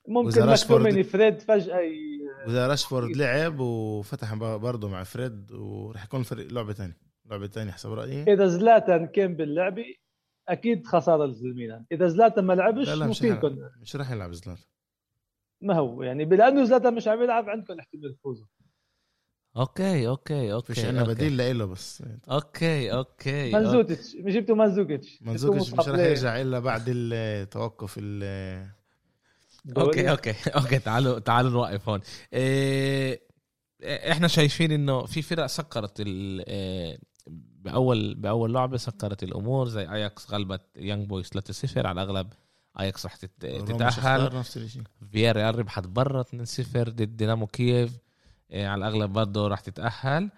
[SPEAKER 3] ممكن
[SPEAKER 2] راشفورد-
[SPEAKER 3] فريد فجأة ي...
[SPEAKER 2] وإذا راشفورد لعب وفتح برضه مع فريد ورح يكون فريق لعبة تانية. لعبة تانية حسب رأيي.
[SPEAKER 3] إذا زلاتان كان باللعبة أكيد خسارة للميلان إذا زلاتان ما لعبش
[SPEAKER 2] لا لا
[SPEAKER 3] ممكن
[SPEAKER 2] مش رح يلعب زلاتان.
[SPEAKER 3] ما هو؟ يعني لأنه زلاتان مش عم يلعب عندكم احتمال تفوزوا
[SPEAKER 1] okay okay okay
[SPEAKER 2] فيش عندنا
[SPEAKER 1] okay.
[SPEAKER 2] بديل له بس.
[SPEAKER 1] okay okay
[SPEAKER 3] ماندزوكيتش مش جبتوا ماندزوكيتش
[SPEAKER 2] ماندزوكيتش مش رح يرجع إلا بعد التوقف ال
[SPEAKER 1] okay okay okay تعالوا تعالوا نوقف هون. إيه إحنا شايفين إنه في فرق سكرت ال إيه، باول بأول لعبة سكرت الأمور زي اياكس غلبت يانج بويز 3-0 على الأغلب. اياكس رح
[SPEAKER 2] تتأهل. نفس الشيء
[SPEAKER 1] فياريال ربحت برا 2-0 ضد دينامو كييف. إيه على الأغلب برضه رح تتأهل.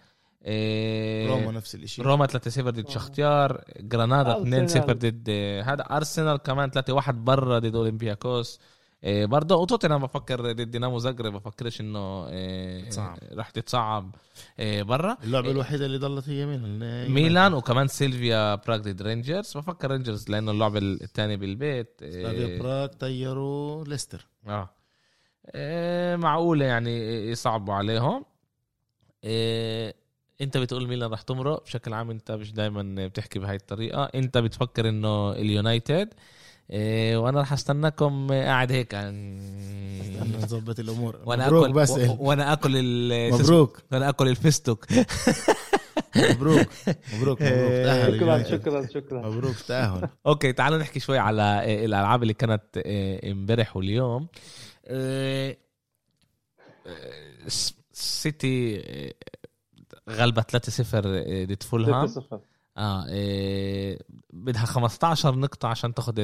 [SPEAKER 1] إيه
[SPEAKER 2] روما نفس الشيء
[SPEAKER 1] روما 3-0 ضد شختيار. جرانادا
[SPEAKER 3] أرسنال.
[SPEAKER 1] 2-0 ضد هذا أرسنال كمان 3-1 برا ضد أولمبياكوس. إيه برضه وتوتنهام بفكر ضد دينامو زغرب بفكرش إنه إيه. رح تتصعب إيه برا.
[SPEAKER 2] اللعبة الوحيدة اللي ضلت هي ميلان.
[SPEAKER 1] ميلان وكمان سلافيا براغ ضد رينجرز. بفكر رينجرز لأنه اللعبه الثانية بالبيت إيه.
[SPEAKER 2] براغ طيروا ليستر.
[SPEAKER 1] آه. إيه معقولة يعني يصعبوا عليهم. إيه أنت بتقول ميلان رح تمرق. بشكل عام أنت مش دائما بتحكي بهاي الطريقة. أنت بتفكر إنه اليونايتد إيه وأنا رح أستناكم قاعد هيك.
[SPEAKER 2] أستنى نظبط الأمور.
[SPEAKER 1] وأنا
[SPEAKER 2] مبروك
[SPEAKER 1] اكل
[SPEAKER 2] بس.
[SPEAKER 1] وأنا آكل
[SPEAKER 2] مبروك.
[SPEAKER 1] وأنا آكل الفستق.
[SPEAKER 2] مبروك. مبروك مبروك. تأهل
[SPEAKER 3] شكرا. شكرا شكرا.
[SPEAKER 2] مبروك تأهل.
[SPEAKER 1] okay تعالوا نحكي شوي على آه، الألعاب اللي كانت امبارح واليوم. س- سيتي غلبت 3-0 آه، ضد فولهام.
[SPEAKER 3] 3-0
[SPEAKER 1] آه آه، بدها 15 نقطة عشان تاخذ آه،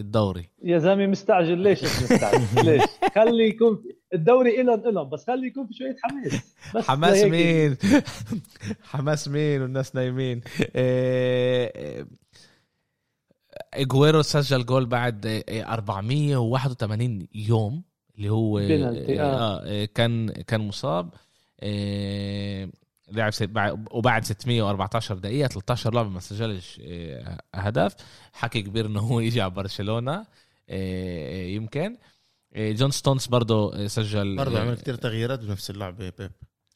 [SPEAKER 1] الدوري.
[SPEAKER 3] يا زلمة مستعجل. ليش مستعجل؟ ليش؟ خلي يكون في- الدوري إلهم إلهم بس خلي يكون في شوية حماس. بس
[SPEAKER 1] حماس. مين؟ حماس مين والناس نايمين؟ آه، آه، إجويرو سجل جول بعد آه، 481 يوم اللي هو
[SPEAKER 3] آه.
[SPEAKER 1] آه، آه، كان كان مصاب. آه، لعب وبعد 614 دقيقة 13 لعبة ما سجلش آه، هدف. حكي كبير إنه هو يجي على برشلونة آه، آه، يمكن. آه، جون ستونز برضه آه، سجل
[SPEAKER 2] برضه
[SPEAKER 1] آه،
[SPEAKER 2] عمل كتير تغييرات بنفس اللعبه بيب.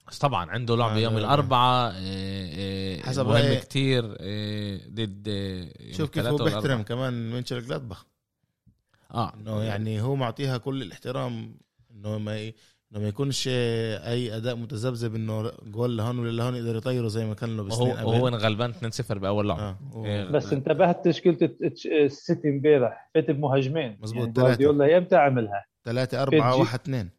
[SPEAKER 1] بس طبعا عنده لعبة
[SPEAKER 2] آه،
[SPEAKER 1] يوم
[SPEAKER 2] لا.
[SPEAKER 1] الاربعاء آه، آه،
[SPEAKER 2] حسب
[SPEAKER 1] مهم كتير آه، ضد آه،
[SPEAKER 2] شوف كيف هو بيحترم. كمان مونشنجلادباخ.
[SPEAKER 1] آه.
[SPEAKER 2] إنه يعني هو معطيها كل الاحترام إنه ما انه ما يكونش أي أداء متذبذب إنه جول لهون ولا لهون يقدر يطيره زي ما كان له بسنين قبل.
[SPEAKER 1] وهو غلبان 2-0 بأول لعبه
[SPEAKER 2] آه.
[SPEAKER 1] إيه.
[SPEAKER 3] بس انتبهت تشكيلة السيتي امبارح فات بمهاجمين.
[SPEAKER 2] مزبوط،
[SPEAKER 3] يعني. جوارديولا إمتى عملها؟
[SPEAKER 2] ثلاثة أربعة
[SPEAKER 3] جي-
[SPEAKER 2] واحد اثنين.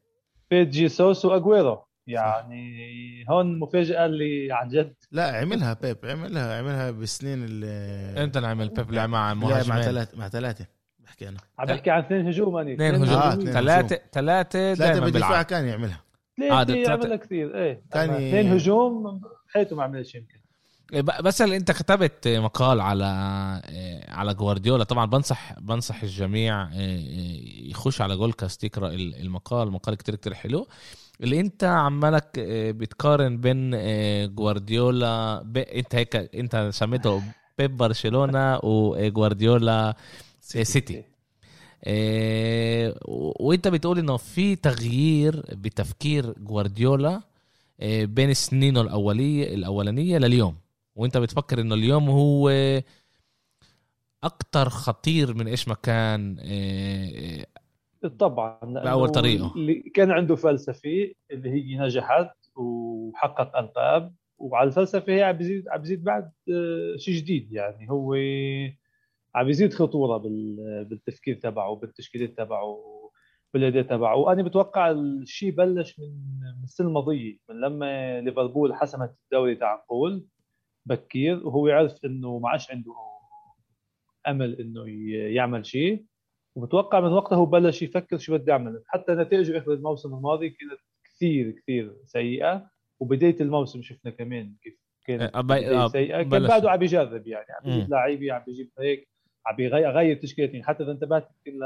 [SPEAKER 3] فات جيسوس واجويرو يعني هون مفاجأة اللي عن جد.
[SPEAKER 2] لا عملها بيب عملها عملها بالسنين اللي
[SPEAKER 1] أنت اللي عمل بيب لعب مع
[SPEAKER 2] لعب مع
[SPEAKER 1] مهاجمين.
[SPEAKER 2] ثلاثة مع ثلاثة. بحكي أنا.
[SPEAKER 3] عم بحكي عن اثنين هجوم اني
[SPEAKER 1] اثنين هجوم.
[SPEAKER 2] اثنين
[SPEAKER 1] ثلاثة ثلاثة
[SPEAKER 2] ثلاثة
[SPEAKER 1] دائما
[SPEAKER 2] بالدفاع كان يعملها.
[SPEAKER 1] آه،
[SPEAKER 3] ثلاثة.
[SPEAKER 1] التلاتة-
[SPEAKER 3] عملها كثير. إيه
[SPEAKER 2] كان ي-
[SPEAKER 3] اثنين هجوم حياته ما عملش يمكن.
[SPEAKER 1] ب- بس اللي انت كتبت مقال على على جوارديولا طبعا بنصح بنصح الجميع يخش على جول كاست يقرأ المقال. مقال كتير كتير حلو. اللي انت عمالك بتقارن بين جوارديولا ب... انت هيك انت سميته بيب برشلونه وجوارديولا سيتي. إيه، و- وانت بتقول انه في تغيير بتفكير جوارديولا إيه، بين سنينه الاوليه الأولانية لليوم. وانت بتفكر انه اليوم هو أكتر خطير من إيش ما كان إيه،
[SPEAKER 3] طبعا
[SPEAKER 1] طريقة.
[SPEAKER 3] اللي كان عنده فلسفة اللي هي نجحت وحقق ألقاب وعلى الفلسفة هي عم بيزيد عم بيزيد بعد آه، شيء جديد. يعني هو عم بيزيد خطورة بال- بالتفكير تبعه بالتشكيلات تبعه بالأداء تبعه. وأنا بتوقع الشيء بلش من من السنة الماضيه من لما ليفربول حسمت الدوري تاع قول بكير وهو يعرف إنه ما عادش عنده أمل إنه يعمل شيء. وبتوقع من وقتها هو بلش يفكر شو بده يعمل حتى نتائجه آخر الموسم الماضي كانت كثير كثير سيئة. وبداية الموسم شفنا كمان كيف كانت
[SPEAKER 1] أبي-
[SPEAKER 3] بداية
[SPEAKER 1] آه،
[SPEAKER 3] سيئة. كان. بعده عم بيجرب يعني عم بيجيب
[SPEAKER 1] مم.
[SPEAKER 3] لعيبة عم بيجيب هيك. عم بيغير غير تشكيلات يعني حتى إذا انتبهت يمكن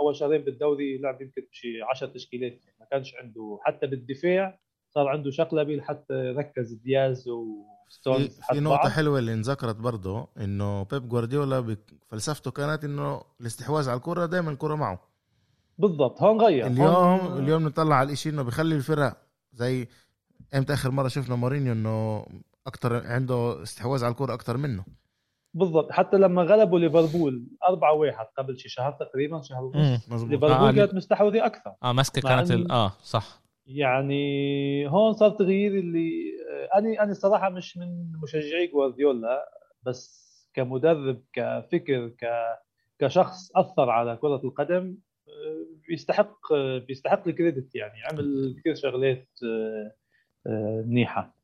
[SPEAKER 3] أول شهرين بالدوري لعب يمكن شي 10 تشكيلات. يعني ما كانش عنده حتى بالدفاع صار عنده شقلبه حتى ركز دياز وستونز
[SPEAKER 2] في نقطة حلوة اللي انذكرت برضه إنه بيب جوارديولا فلسفته كانت إنه الاستحواذ على الكرة دائما الكرة معه.
[SPEAKER 3] بالضبط هون غير.
[SPEAKER 2] اليوم
[SPEAKER 3] هون
[SPEAKER 2] اليوم نطلع على الإشي إنه بيخلي الفرق زي إمتى آخر مرة شفنا مورينيو إنه أكتر عنده استحواذ على الكرة أكتر منه.
[SPEAKER 3] بالضبط. حتى لما غلبوا ليفربول 4-1 قبل شي شهر تقريبا شهر ونص ليفربول
[SPEAKER 1] آه،
[SPEAKER 3] كانت مستحوذة
[SPEAKER 1] أكثر. آه
[SPEAKER 3] ماسكة
[SPEAKER 1] كانت ال...
[SPEAKER 3] إن-
[SPEAKER 1] آه صح.
[SPEAKER 3] يعني هون صار تغيير اللي آه، أنا أنا الصراحه مش من مشجعي جوارديولا بس كمدرب كفكر ك كشخص أثر على كرة القدم آه، بيستحق بيستحق الكريدت يعني. عمل كثير شغلات
[SPEAKER 1] منيحة.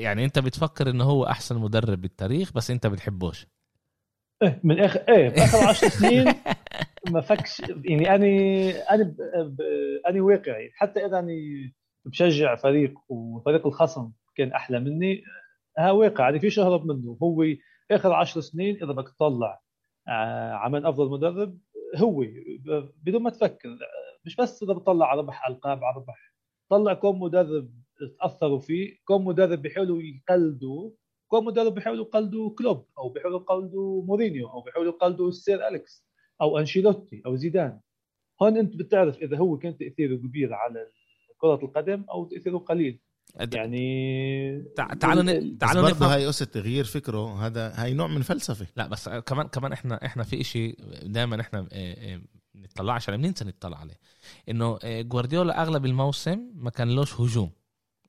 [SPEAKER 1] يعني انت بتفكر انه هو احسن مدرب بالتاريخ بس انت بتحبوش.
[SPEAKER 3] إيه من اخر إيه باخر 10 سنين ما فكش يعني أنا أنا. أنا واقعي. حتى إذا أنا بشجع فريق وفريق الخصم كان أحلى مني ها واقع. يعني فيش اهرب منه هو آخر 10 سنين إذا بدك تطلع آه، عمل أفضل مدرب هو. بدون ما تفكر مش بس إذا بتطلع على ربح ألقاب على ربح طلع كم مدرب تاثروا فيه كم مدرب بيحاولوا يقلدوا كم مدرب بيحاولوا يقلدوا كلوب أو بيحاولوا يقلدوا مورينيو أو بيحاولوا يقلدوا السير أليكس أو أنشيلوتي أو زيدان. هون أنت بتعرف إذا هو كان تأثيره كبير على كرة القدم أو تأثيره قليل. يعني
[SPEAKER 1] تع- تعالوا ن...
[SPEAKER 2] بس
[SPEAKER 1] تعالوا
[SPEAKER 2] برضه
[SPEAKER 1] نفهم
[SPEAKER 2] هاي قصة تغيير فكره هذا هاي نوع من فلسفة.
[SPEAKER 1] لا بس كمان كمان إحنا إحنا في إشي دائما إحنا آه، آه، نطلعش عليه بننسى نطلع عليه. إنه آه، جوارديولا أغلب الموسم ما كانلوش هجوم. آه،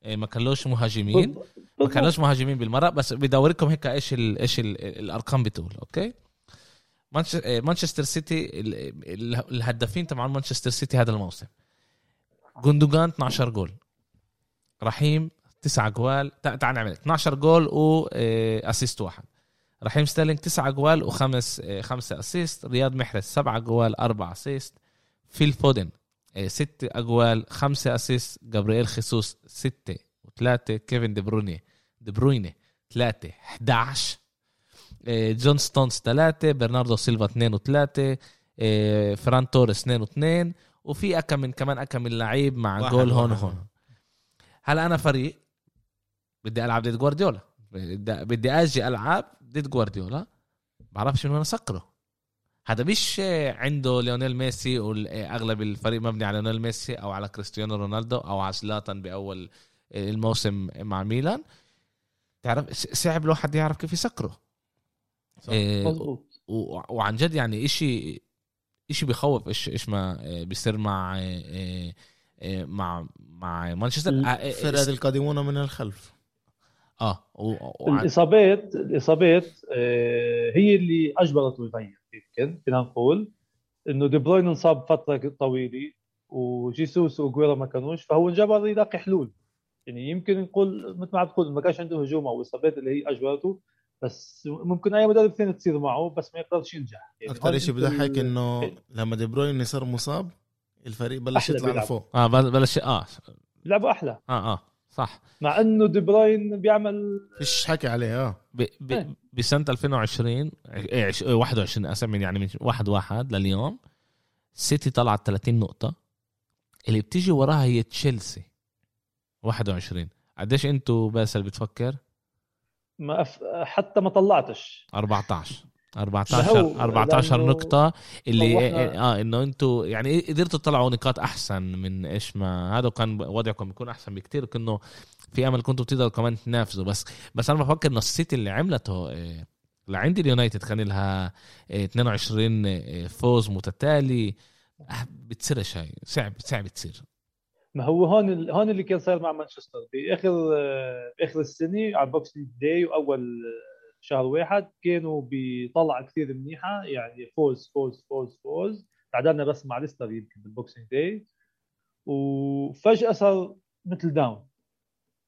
[SPEAKER 1] ما كانلوش مهاجمين. ما كانوش مهاجمين بالمرة بس بدي اوريكم هيك إيش ال إيش ال الأرقام بتقول okay؟ آه، مانشستر سيتي ال- ال- الهدافين تبع مانشستر سيتي هذا الموسم. جوندوجان 12 جول. رحيم 9 جوال تع- تعال نعمل 12 جول و assist واحد. رحيم ستيرلينج 9 جوال وخمس آه، خمسة assist رياض محرز 7 جوال 4 assist فيل فودن 6 أجوال 5 assist جابرييل خيسوس 6 و3 كيفن دي برويني دي برويني 3 11 آه، جون ستونز 3 برناردو سيلفا 2 و3 فران توريس 2 و2 وفي اكم من كمان اكم من لعيب مع جول هون. وهون هلا أنا فريق بدي ألعب ضد جوارديولا. بدي بدي آجي ألعب ضد جوارديولا. بعرفش من وين أسكره. هذا مش عنده ليونيل ميسي واغلب الفريق مبني على ليونيل ميسي أو على كريستيانو رونالدو أو على زلاتان بأول الموسم مع ميلان. تعرف صعب الواحد يعرف كيف يسكره. إيه، وعن جد يعني إشي إشي بخوف إيش إيش ما بيصير مع آه، آه، مع مع مانشستر.
[SPEAKER 3] ال-
[SPEAKER 1] آه،
[SPEAKER 2] فرقة القادمون من الخلف.
[SPEAKER 1] آه و- و-
[SPEAKER 3] الإصابات الإصابات آه، هي اللي أجبرته يغير يمكن فينا نقول إنه دي بروين انصاب فترة طويلة وجيسوس واجويرو ما كانوش فهو انجبر يلاقي حلول. يعني يمكن نقول مثل ما عم تقول ما كانش عنده هجوم أو إصابات اللي هي اجبرته بس ممكن أي مدرب ثاني تصير معه بس ما يقدرش ينجح. يعني أكثر
[SPEAKER 2] شيء بضحك
[SPEAKER 3] ال-
[SPEAKER 2] إنه لما دي بروين صار مصاب الفريق بلش يطلع. لفوق.
[SPEAKER 1] آه بل- بلش آه.
[SPEAKER 3] لعبوا أحلى.
[SPEAKER 1] آه آه. صح.
[SPEAKER 3] مع إنه دي بروين بيعمل
[SPEAKER 2] فيش حكي عليه آه.
[SPEAKER 1] ب ب
[SPEAKER 3] إيه.
[SPEAKER 1] بسنة 2020 إيه، عش- إيه، 21 اسف من يعني من واحد واحد لليوم سيتي طلعت 30 نقطة. اللي بتيجي وراها هي تشيلسي. 21 قديش أنتوا باسل بتفكر؟
[SPEAKER 3] ما أف... حتى ما طلعتش.
[SPEAKER 1] 14
[SPEAKER 3] ما
[SPEAKER 1] 14
[SPEAKER 3] هو
[SPEAKER 1] 14
[SPEAKER 3] لأنه
[SPEAKER 1] نقطة اللي إيه-
[SPEAKER 3] إحنا-
[SPEAKER 1] آه إنه أنتوا يعني قدرتوا تطلعوا نقاط أحسن من إيش ما هذا كان وضعكم بيكون أحسن بكتير كأنه في أمل كنتوا بتقدروا كمان تنافسوا. بس بس أنا بفكر إنه السيتي اللي عملته إيه لعندي اليونايتد كان لها إيه 22 إيه فوز متتالي. بتصيرش هاي صعب صعب تصير.
[SPEAKER 3] ما هو هون ال... هون اللي كان صاير مع مانشستر. بآخر آه، بآخر السنة على Boxing Day وأول شهر واحد كانوا بطلعه كثير منيحة يعني فوز فوز فوز فوز. تعادلنا بس مع ليستر يمكن بال Boxing Day وفجأة صار مثل down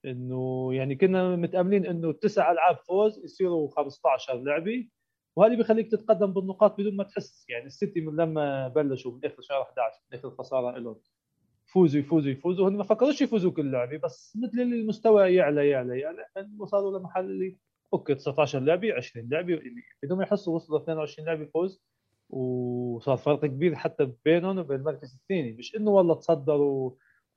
[SPEAKER 3] إنه يعني كنا متأملين إنه تسع ألعاب فوز يصيروا 15 لعبة. وهذا بيخليك تتقدم بالنقاط بدون ما تحس. يعني السيتي من لما بلشوا من آخر شهر 11 من آخر خسارة لهم. يفوزوا يفوزوا يفوزوا هن ما فكروش يفوزوا كل لعبة بس مثل المستوى يعلى يعلى يعلى وصلوا لمحل اللي okay 19 لعبة 20 لعبة اللي بدون ما يحسوا وصلوا 22 لعبة فوز. وصار فرق كبير حتى بينهم وبين المركز الثاني. مش إنه والله تصدروا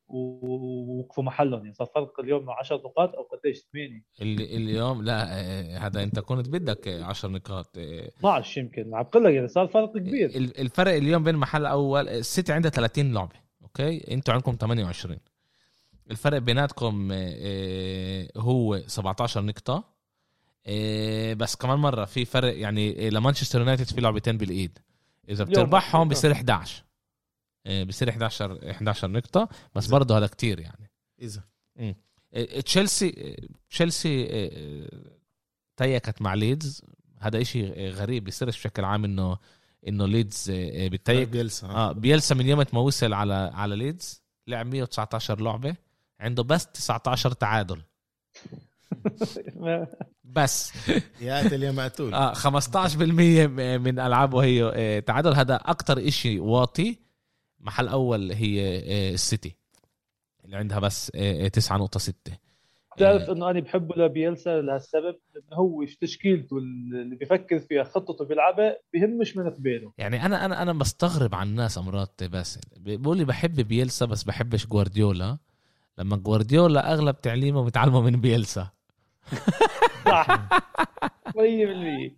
[SPEAKER 3] ووقفوا محلهم يعني صار فرق اليوم 10 نقاط أو قديش 8
[SPEAKER 1] اللي اليوم لا آه، هذا أنت كنت بدك 10 نقاط آه،
[SPEAKER 3] 12 يمكن عم بقول لك يعني صار فرق كبير.
[SPEAKER 1] ال- الفرق اليوم بين المحل الأول السيتي عندها 30 لعبة okay؟ أنتوا عندكم 28 الفرق بيناتكم آه، آه، هو 17 نقطة. آه، بس كمان مرة في فرق يعني آه، لمانشستر يونايتد في لعبتين بالإيد.
[SPEAKER 3] إذا.
[SPEAKER 1] بتربحهم بصير 11 آه، بصير 11 11 نقطة بس برضه هذا كتير يعني.
[SPEAKER 2] إذا.
[SPEAKER 1] آه، تشيلسي تشيلسي تيكت مع ليدز. هذا إشي غريب بيصيرش بشكل عام إنه إنه ليدز بتيك
[SPEAKER 2] بيلسا.
[SPEAKER 1] آه بيلسا من يوم ما وصل على على ليدز لعب 119 لعبة. عنده بس 19 تعادل. بس.
[SPEAKER 2] يا قاتل يا مقتول
[SPEAKER 1] آه 15% من ألعابه هي آه، تعادل. هذا أكتر إشي واطي. محل أول هي آه، السيتي. اللي عندها بس آه، آه، 9.6
[SPEAKER 3] بتعرف إنه أنا بحبه لبيلسا لهالسبب إنه هو تشكيلته اللي بيفكر فيها خطته بيلعبها بهمش من قباله
[SPEAKER 1] يعني أنا أنا أنا بستغرب عن الناس أمرات باسل بيقول لي بحب بيلسا بس بحبش جوارديولا. لما جوارديولا أغلب تعليمه بتعلمه من بيلسا.
[SPEAKER 3] صح 100%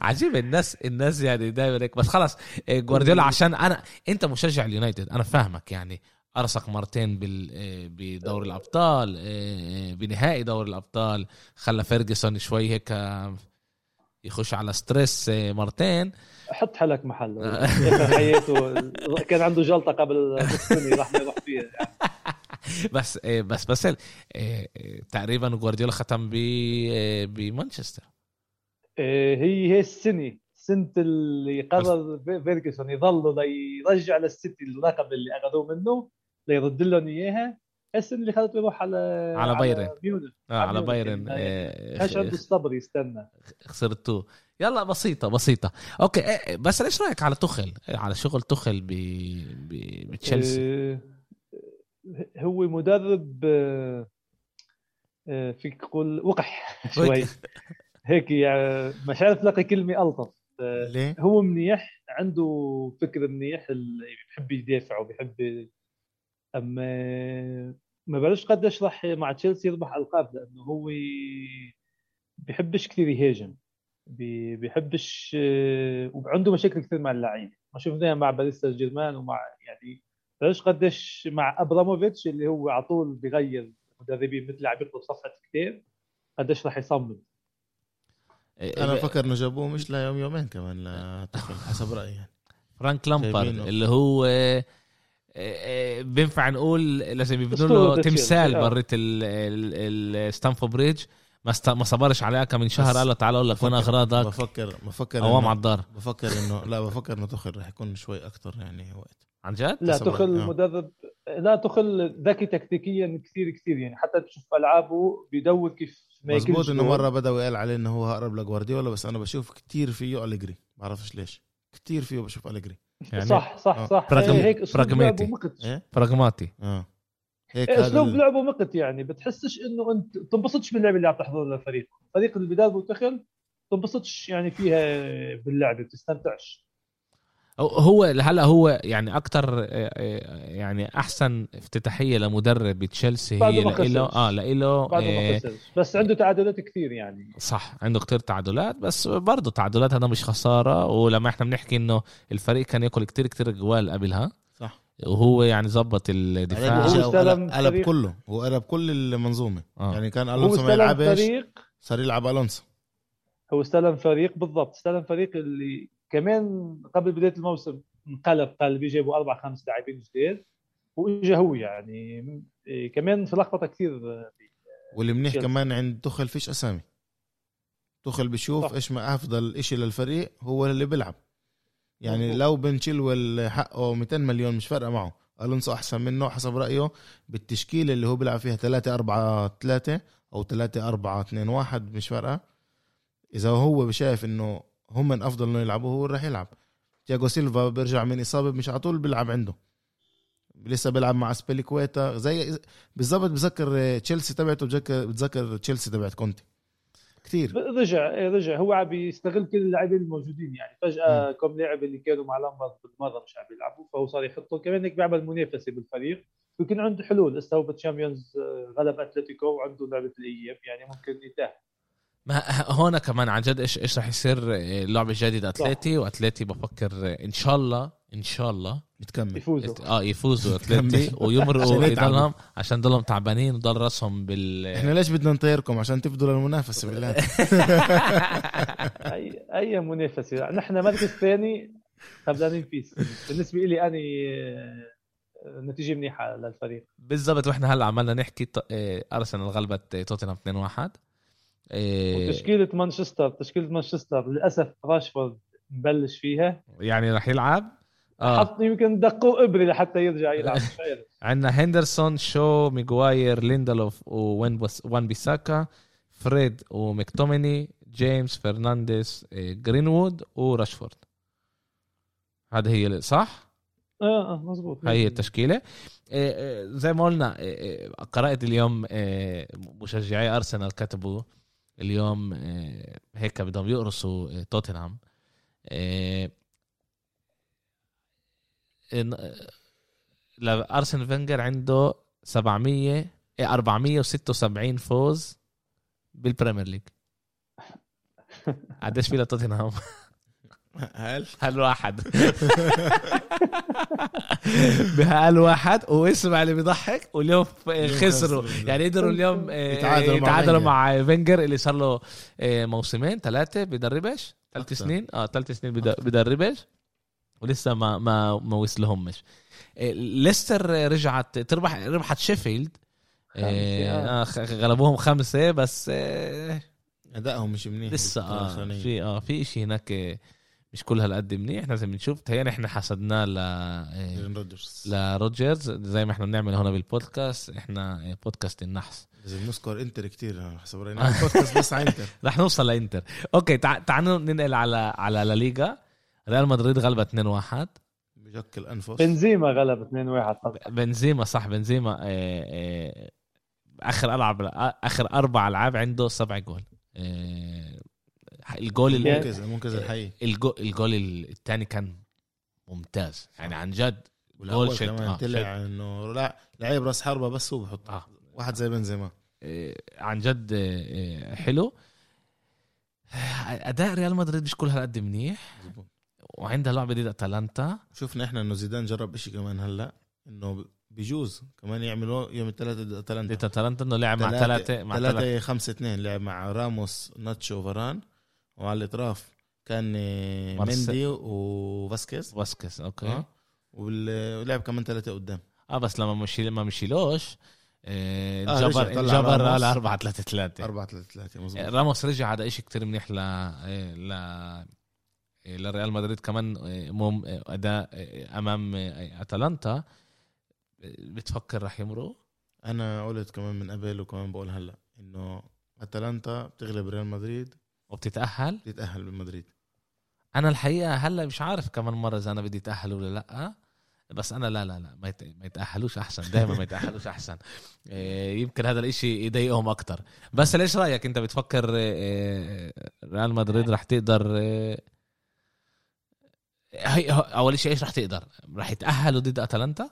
[SPEAKER 1] عجيب الناس الناس يعني دايما هيك. بس خلص إيه، جوارديولا عشان أنا أنت مشجع اليونايتد أنا فاهمك يعني. أرسك مرتين بال إيه، بدور الأبطال إيه، بنهائي دور الأبطال. خلى فيرجسون شوي هيك آه، يخش على stress مرتين.
[SPEAKER 3] حط حالك محله. حياته كان عنده جلطة قبل نص سنه راح يروح فيها. يعني.
[SPEAKER 1] بس إيه، بس بس إيه، إيه، تقريبا جوارديولا ختم ب بمانشستر.
[SPEAKER 3] هي هي السنة سنة اللي قرر فيرجسون يظلوا ليرجع للسيتي اللقب اللي أخذوه منه ليرد لهم إياها. السنة اللي خلته يروح على
[SPEAKER 1] على بايرن.
[SPEAKER 3] ميونخ.
[SPEAKER 1] آه على بايرن إيه،
[SPEAKER 3] كانش عنده الصبر يستنى.
[SPEAKER 1] خسرتوه. يلا بسيطة بسيطة. okay بس إيش رأيك على تخل على شغل تخل. بتشيلسي؟
[SPEAKER 3] هو مدرب آه، آه، فيك تقول وقح شوي. هيك يعني مش عارف لاقي كلمة ألطف. آه،
[SPEAKER 2] ليه؟
[SPEAKER 3] هو منيح عنده فكر منيح بيحب يدافع وبيحب أما ما بعرفش قديش راح مع تشيلسي يربح ألقاب لأنه هو بيحبش كثير يهاجم. بي- بيحبش وعنده مشاكل كثير مع اللعيبة. ما شفناها مع باريس سان جيرمان ومع يعني بعرفش قديش مع أبراموفيتش اللي هو على طول بيغير مدربين مثل عم يكتب صفحه كتاب قديش راح يصمم؟
[SPEAKER 2] أنا بفكر إنه جابوه مش ليوم يومين كمان لتخل حسب رأيي يعني.
[SPEAKER 1] فرانك لامبارد. اللي هو آه، بينفع نقول لازم يبنوا له تمثال
[SPEAKER 3] آه.
[SPEAKER 1] برات الستامفورد بريدج. ما است- ما صبرش عليها كم من شهر قال له تعال أقول لك وين أغراضك.
[SPEAKER 2] بفكر بفكر
[SPEAKER 1] قوام
[SPEAKER 2] إنه-
[SPEAKER 1] على الدار.
[SPEAKER 2] بفكر انه لا بفكر إنه تخل رح يكون شوي أكتر يعني وقت.
[SPEAKER 1] عن جد؟
[SPEAKER 3] لا تخل
[SPEAKER 2] آه.
[SPEAKER 3] مدرب لا تخل ذكي تكتيكيا كثير كثير يعني. حتى تشوف ألعابه بيدور كيف ما
[SPEAKER 2] مزبوط
[SPEAKER 3] إنه.
[SPEAKER 2] مرة بدوي قال عليه إنه هو أقرب لجوارديولا بس أنا بشوف كتير فيه أليجري. بعرفش ليش. كتير فيه بشوف أليجري.
[SPEAKER 1] يعني
[SPEAKER 3] صح صح
[SPEAKER 2] آه.
[SPEAKER 3] صح.
[SPEAKER 1] براغم-
[SPEAKER 3] هيك. لعبه مقت
[SPEAKER 2] إيه؟
[SPEAKER 1] براغماتي.
[SPEAKER 2] آه. هيك
[SPEAKER 3] إيه، أسلوب
[SPEAKER 2] ال-
[SPEAKER 3] لعبه مقت يعني. بتحسش إنه انت تنبسطش باللعبه اللي عم تحضر للفريق. الفريق اللي بدربه تخل تنبسطش يعني فيها باللعبه بتستمتعش.
[SPEAKER 1] هو- هلا هو يعني أكتر يعني أحسن افتتاحية لمدرب بتشيلسي
[SPEAKER 3] بعده
[SPEAKER 1] هي لإله
[SPEAKER 3] خسرش.
[SPEAKER 1] آه لإله
[SPEAKER 3] بعد
[SPEAKER 1] آه،
[SPEAKER 3] ما خسرش. بس عنده تعادلات كثير يعني.
[SPEAKER 1] صح عنده كتير تعادلات بس برضه تعادلات هذا مش خسارة. ولما إحنا بنحكي إنه الفريق كان يأكل كتير كتير جوال قبلها
[SPEAKER 2] صح.
[SPEAKER 1] وهو يعني زبط الدفاع.
[SPEAKER 2] قلب
[SPEAKER 3] فريق-
[SPEAKER 2] كله هو قلب كل المنظومة.
[SPEAKER 1] آه.
[SPEAKER 2] يعني كان ألونسو ما
[SPEAKER 3] استلم
[SPEAKER 2] يلعبش
[SPEAKER 3] فريق
[SPEAKER 2] صار يلعب ألونسو.
[SPEAKER 3] هو استلم فريق بالضبط. استلم فريق اللي كمان قبل بداية الموسم انقلب قلبي جابوا أربع خمس لاعبين جداد وإجا هو يعني إيه، كمان في لخبطه كثير
[SPEAKER 2] واللي منيح
[SPEAKER 3] تشيلسي.
[SPEAKER 2] كمان عند تخل فيش أسامي تخل بيشوف
[SPEAKER 3] صح.
[SPEAKER 2] إيش ما أفضل إشي للفريق هو اللي بيلعب يعني
[SPEAKER 3] مظبوط.
[SPEAKER 2] لو بن تشيلويل حقه 200 مليون مش فارقة معه ألونسو أحسن منه حسب رأيه بالتشكيلة اللي هو بيلعب فيها 3 4 3 أو 3 4 2 1 مش فارقة إذا هو شايف إنه هم من أفضل إنه يلعبوا هو راح يلعب. تياجو سيلفا بيرجع من إصابة مش على طول بيلعب عنده. لسه بيلعب مع أزبيليكويتا زي بالضبط بذكر تشيلسي تبعته بتذكر بتذكر تشيلسي تبعت كونتي. كثير
[SPEAKER 3] رجع رجع. هو عم يستغل كل اللاعبين الموجودين يعني. فجأة كم لاعب اللي كانوا مع لامبارد بالمرة مش عم يلعبوا فهو صار يحطه. كمان هيك بيعمل منافسة بالفريق يمكن عنده حلول. لسه هو بال Champions آه، غلب أتلتيكو وعنده لعبة الاياب يعني ممكن يتاهل.
[SPEAKER 1] ما هون كمان عن جد إيش إيش رح يصير اللعبة الجديدة. اتلتي واتلتي بفكر إن شاء الله إن شاء الله
[SPEAKER 2] بتكمل
[SPEAKER 3] يفوزوا.
[SPEAKER 1] آه يفوزوا اتلتي ويمرقوا. يضلهم عشان ضلهم تعبانين وضل راسهم بال
[SPEAKER 2] إحنا ليش بدنا نطيركم؟ عشان تفضلوا المنافسه بالله.
[SPEAKER 3] اي أي منافسة. نحن مركز ثاني خبزانين فيه بالنسبة لي أنا آه، نتيجة منيحة للفريق.
[SPEAKER 1] بالضبط. وإحنا هلأ عمالنا نحكي ط- آه، أرسنال غلبت توتنهام 2-1 آه،
[SPEAKER 3] وتشكيلة مانشستر تشكيلة مانشستر للأسف راشفورد مبلش فيها.
[SPEAKER 1] يعني رح يلعب؟ آه.
[SPEAKER 3] حط يمكن دقوا إبري لحتى يرجع يلعب.
[SPEAKER 1] عندنا هندرسون شو ميغواير ليندلوف ووين وان بيساكا فريد ومكتوميني جيمس فرنانديز آه، جرينوود وراشفورد. هذا هي صح؟
[SPEAKER 3] آه آه مزبوط
[SPEAKER 1] هاي هي التشكيلة. آه، آه، زي ما قلنا آه، آه، قرأت اليوم آه، مشجعي أرسنال كتبوا اليوم آه، هيك بدهم يقرصوا آه، توتنهام آه، لارسن فينجر عنده 700 آه، 476 فوز بالبريمير ليج قديش في لتوتنهام؟
[SPEAKER 2] هل؟
[SPEAKER 1] هل واحد. بهال واحد واسمع اللي بيضحك واليوم خسروا. يعني قدروا اليوم آه،
[SPEAKER 2] يتعادلوا مع
[SPEAKER 1] يتعادلوا. مع فينجر اللي صار له آه، موسمين ثلاثة بدربش ثلاث. سنين. آه ثلاث سنين بدربش ولسه ما ما ما وصلهمش. آه، ليستر رجعت تربح ربحت شيفيلد. آه، غلبوهم خمسة بس
[SPEAKER 2] أدائهم مش منيح.
[SPEAKER 1] لسه
[SPEAKER 2] آه.
[SPEAKER 1] في آه في شيء هناك مش كل هالقد منيح لازم نشوف تهيأ إحنا حسدناه ل
[SPEAKER 2] روجرز
[SPEAKER 1] لروجرز زي ما إحنا بنعمل هنا بالبودكاست إحنا آه، بودكاست النحس.
[SPEAKER 2] لازم نذكر إنتر كتير حسب رأينا. البودكاست بس على إنتر.
[SPEAKER 1] رح نوصل لإنتر. okay تع... تعالوا ننقل على على لا ليغا. ريال مدريد غلبت 2-1
[SPEAKER 2] بجك الانفس
[SPEAKER 3] بنزيما غلب 2-1 طبعا
[SPEAKER 1] بنزيما صح بنزيما آه، آخر العاب آخر أربع ألعاب عنده سبع جول. الجول
[SPEAKER 2] المنقذ المنقذ الحقيقي.
[SPEAKER 1] الجو الجول الثاني كان ممتاز. يعني عن جد جول شت.
[SPEAKER 2] كمان
[SPEAKER 1] آه،
[SPEAKER 2] طلع إنه لا لعيب راس حربة بس هو بحط
[SPEAKER 1] آه.
[SPEAKER 2] واحد زي بنزيما.
[SPEAKER 1] آه، عن جد آه، حلو. أداء ريال مدريد مش كل هالقد منيح. وعندها لعبة ضد أتلانتا.
[SPEAKER 2] شفنا إحنا إنه زيدان جرب إشي كمان هلأ إنه بيجوز كمان يعملوا يوم الثلاثة ضد أتلانتا.
[SPEAKER 1] ضد أتلانتا إنه لعب مع ثلاثة مع ثلاثة
[SPEAKER 2] ثلاثة خمسة اثنين لعب مع راموس ناتشو وفاران وعلى الاطراف كان آه، مندي وفاسكيز.
[SPEAKER 1] فاسكيز okay.
[SPEAKER 2] آه. ولعب كمان ثلاثة قدام.
[SPEAKER 1] آه بس لما مشي ما مشيلوش آه،
[SPEAKER 2] آه،
[SPEAKER 1] الجبر. على 4 3 3
[SPEAKER 2] 4 3 3 مظبوط.
[SPEAKER 1] راموس رجع هذا إشي كتير منيح ل ل لريال مدريد كمان مم أداء أمام أتلانتا. بتفكر رح يمرق
[SPEAKER 2] أنا قلت كمان من قبل وكمان بقول هلأ إنه أتلانتا بتغلب ريال مدريد
[SPEAKER 1] وبتتأهل؟
[SPEAKER 2] تتاهل بمدريد
[SPEAKER 1] أنا الحقيقة هلأ مش عارف كمان مرة إذا أنا بدي أتأهل ولا لأ بس أنا لا لا لا ما يت- ما يتأهلوش أحسن دائما ما يتأهلوش أحسن. إيه، يمكن هذا الإشي يضايقهم أكتر. بس ليش رأيك أنت بتفكر إيه، ريال مدريد رح تقدر إيه، هي أول شيء إيش رح تقدر؟ رح يتأهلوا ضد أتلانتا؟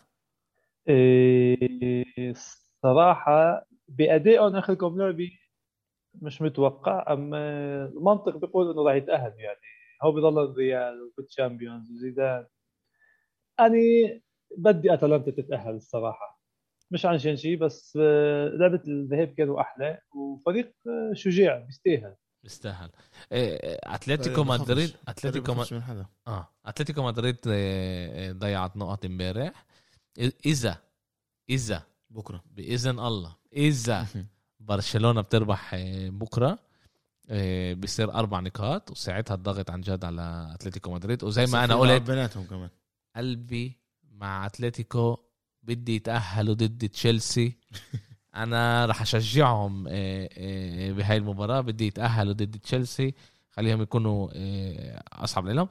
[SPEAKER 3] إيه، صراحة بأدائهم آخر كم لعبة مش متوقع أما المنطق بيقول إنه راح يتأهل يعني. هو بضل الريال والتشامبيونز وزيدان. أنا بدي أتلانتا تتأهل الصراحة. مش عشان شيء بس آه، لعبة الذهاب كانوا أحلى. وفريق آه، شجاع بيستاهل.
[SPEAKER 1] بيستاهل. إيه،
[SPEAKER 2] أتلتيكو بخافش.
[SPEAKER 1] مدريد
[SPEAKER 2] أتلتيكو حدا.
[SPEAKER 1] آه أتلتيكو مدريد ضيعت نقط امبارح. إذا إذا.
[SPEAKER 2] بكرة.
[SPEAKER 1] بإذن الله. إذا. برشلونة بتربح آه، بكرة آه، بيصير أربع نقاط وساعتها الضغط عن جد على أتلتيكو مدريد. وزي ما
[SPEAKER 2] أنا
[SPEAKER 1] قلت
[SPEAKER 2] بيناتهم كمان.
[SPEAKER 1] قلبي مع أتلتيكو بدي يتأهلوا ضد تشيلسي. أنا رح أشجعهم آه، بهاي المباراة. بدي يتأهلوا ضد تشيلسي خليهم يكونوا أصعب لهم.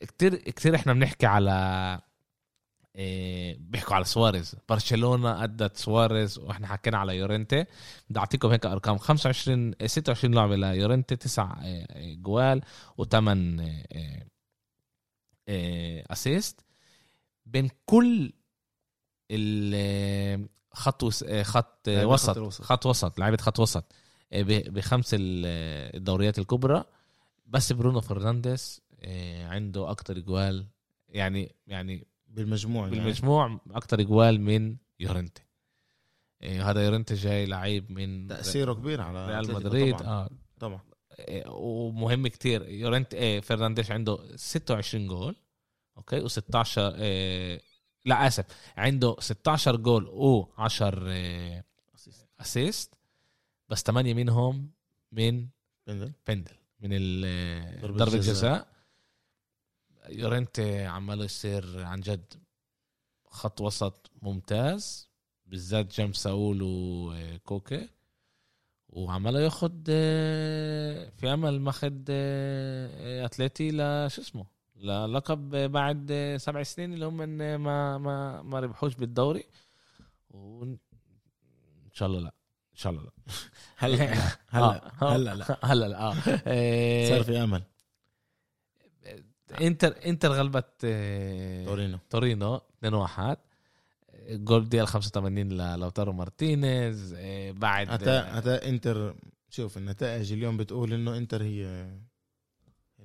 [SPEAKER 1] كتير كتير إحنا بنحكي على بيحكوا على سواريز. برشلونة أدت سواريز وإحنا حكينا على يورنتي. بدي أعطيكم هيك أرقام. 25 آه، 26 لعبه ليورنتي 9 جوال و8 assist بين كل خط. آه، خط آه، وسط.
[SPEAKER 2] خط
[SPEAKER 1] وسط لعيبة خط وسط. آه، بخمس ال- آه، الدوريات الكبرى. بس برونو فرنانديز آه، عنده أكتر جوال. يعني يعني
[SPEAKER 2] بالمجموع يعني.
[SPEAKER 1] بالمجموع أكتر جوال من يورنتي. آه، هذا يورنتي جاي لعيب من
[SPEAKER 2] تأثيره كبير على
[SPEAKER 1] ريال مدريد.
[SPEAKER 2] طبعا.
[SPEAKER 1] آه.
[SPEAKER 2] طبعا.
[SPEAKER 1] إيه، ومهم كتير. يورنت إيه فرنانديش عنده 26 جول. okay؟ و16 إيه لا آسف. عنده 16 جول و10 إيه assist بس 8 منهم من
[SPEAKER 2] פנדל
[SPEAKER 1] פנדל من ال-
[SPEAKER 2] ضربة
[SPEAKER 1] ضربة
[SPEAKER 2] جزاء.
[SPEAKER 1] جزاء يورينتي عماله يصير عن جد خط وسط ممتاز بالذات جيمس ساول وكوكي وعماله ياخد آه، في امل ماخد آه، اتلتي لشو اسمه للقب بعد آه، سبع سنين اللي هم إن ما ما ما ربحوش بالدوري وإن شاء الله لا إن شاء الله لا
[SPEAKER 2] هلا هلا
[SPEAKER 1] آه.
[SPEAKER 2] هلا لا
[SPEAKER 1] هلا لا آه آه،
[SPEAKER 2] صار في أمل
[SPEAKER 1] انتر انتر غلبت آه،
[SPEAKER 2] تورينو.
[SPEAKER 1] تورينو 2-1 جول ديال 85 لوتارو مارتينيز آه، بعد
[SPEAKER 2] أتا أتا انتر شوف النتائج اليوم بتقول إنه انتر هي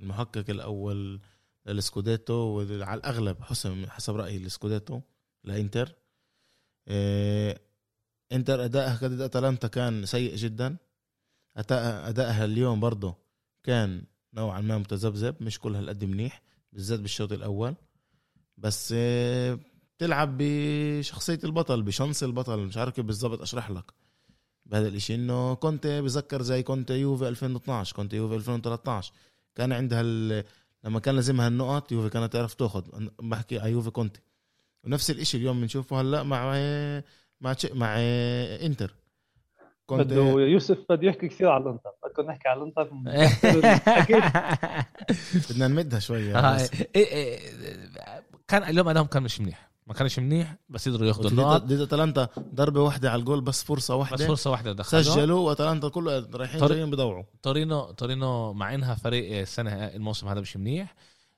[SPEAKER 2] المحقق الأول للسكوديتو وعلى الأغلب حسب حسب رأيي السكوديتو لإنتر. إيه، انتر ادائها ضد أتلانتا كان سيء جدا. ادائها اليوم برضه كان نوعا ما متذبذب مش كل هالقد منيح بالذات بالشوط الأول. بس إيه، بتلعب بشخصية البطل بشنص البطل مش عارف كيف بالضبط أشرح لك. بهذا الإشي إنه كنت بذكر زي كنت يوفي 2012 كنت يوفي 2013 كان عندها ال... لما كان لازمها النقط يوفي كانت تعرف تأخذ. بحكي على يوفي كنت ونفس الإشي اليوم بنشوفه هلأ مع مع مع إنتر. كنت
[SPEAKER 3] بدك يوسف بده يحكي كثير على الانتر. بدكم نحكي على الانتر أكيد.
[SPEAKER 2] بدنا نمدها شوية.
[SPEAKER 1] آه،
[SPEAKER 2] بس
[SPEAKER 1] إيه، إيه، كان اليوم ادائهم كان مش منيح. ما كانش منيح بس يقدروا ياخذوا النقط.
[SPEAKER 2] ضد أتلانتا ضربة واحدة على الجول بس فرصة
[SPEAKER 1] بس
[SPEAKER 2] واحدة
[SPEAKER 1] فرصة واحدة دخلوا
[SPEAKER 2] سجلوا وأتلانتا كله رايحين
[SPEAKER 1] طريق-
[SPEAKER 2] جايين بدوروا
[SPEAKER 1] تورينو تورينو مع إنها فريق السنة الموسم هذا مش منيح. إيه،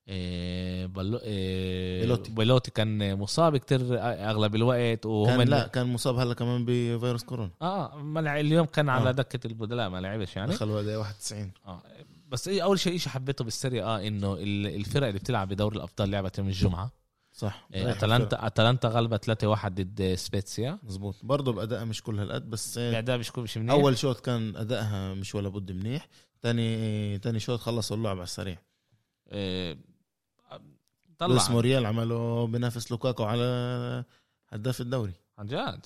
[SPEAKER 1] بلو... إيه،
[SPEAKER 2] بيلوتي.
[SPEAKER 1] بيلوتي كان مصاب كتير أغلب الوقت وهم
[SPEAKER 2] كان لا كان مصاب هلا كمان بفيروس كورونا.
[SPEAKER 1] آه ما لع- اليوم كان على
[SPEAKER 2] آه.
[SPEAKER 1] دكة البدلاء ما لعبش يعني.
[SPEAKER 2] دخل وقت 91
[SPEAKER 1] آه بس إيه أول شيء شيء حبيته بال Serie A؟ آه إنه ال- الفرق اللي بتلعب بدوري الأبطال لعبت يوم الجمعة.
[SPEAKER 2] صح.
[SPEAKER 1] إيه،
[SPEAKER 2] رايح
[SPEAKER 1] اتلانتا أتلانتا غلبت 3-1 ضد سبيتسيا.
[SPEAKER 2] مزبوط برضه بأدائها مش كل هالقد بس
[SPEAKER 1] الاعداء مش مش منيح.
[SPEAKER 2] أول شوط كان أدائها مش ولا بد منيح. تاني تاني شوط خلصوا اللعب على السريع.
[SPEAKER 1] إيه،
[SPEAKER 2] لويس
[SPEAKER 1] طلع
[SPEAKER 2] موريال عمله بينافس لوكاكو على هداف الدوري
[SPEAKER 1] عن جد.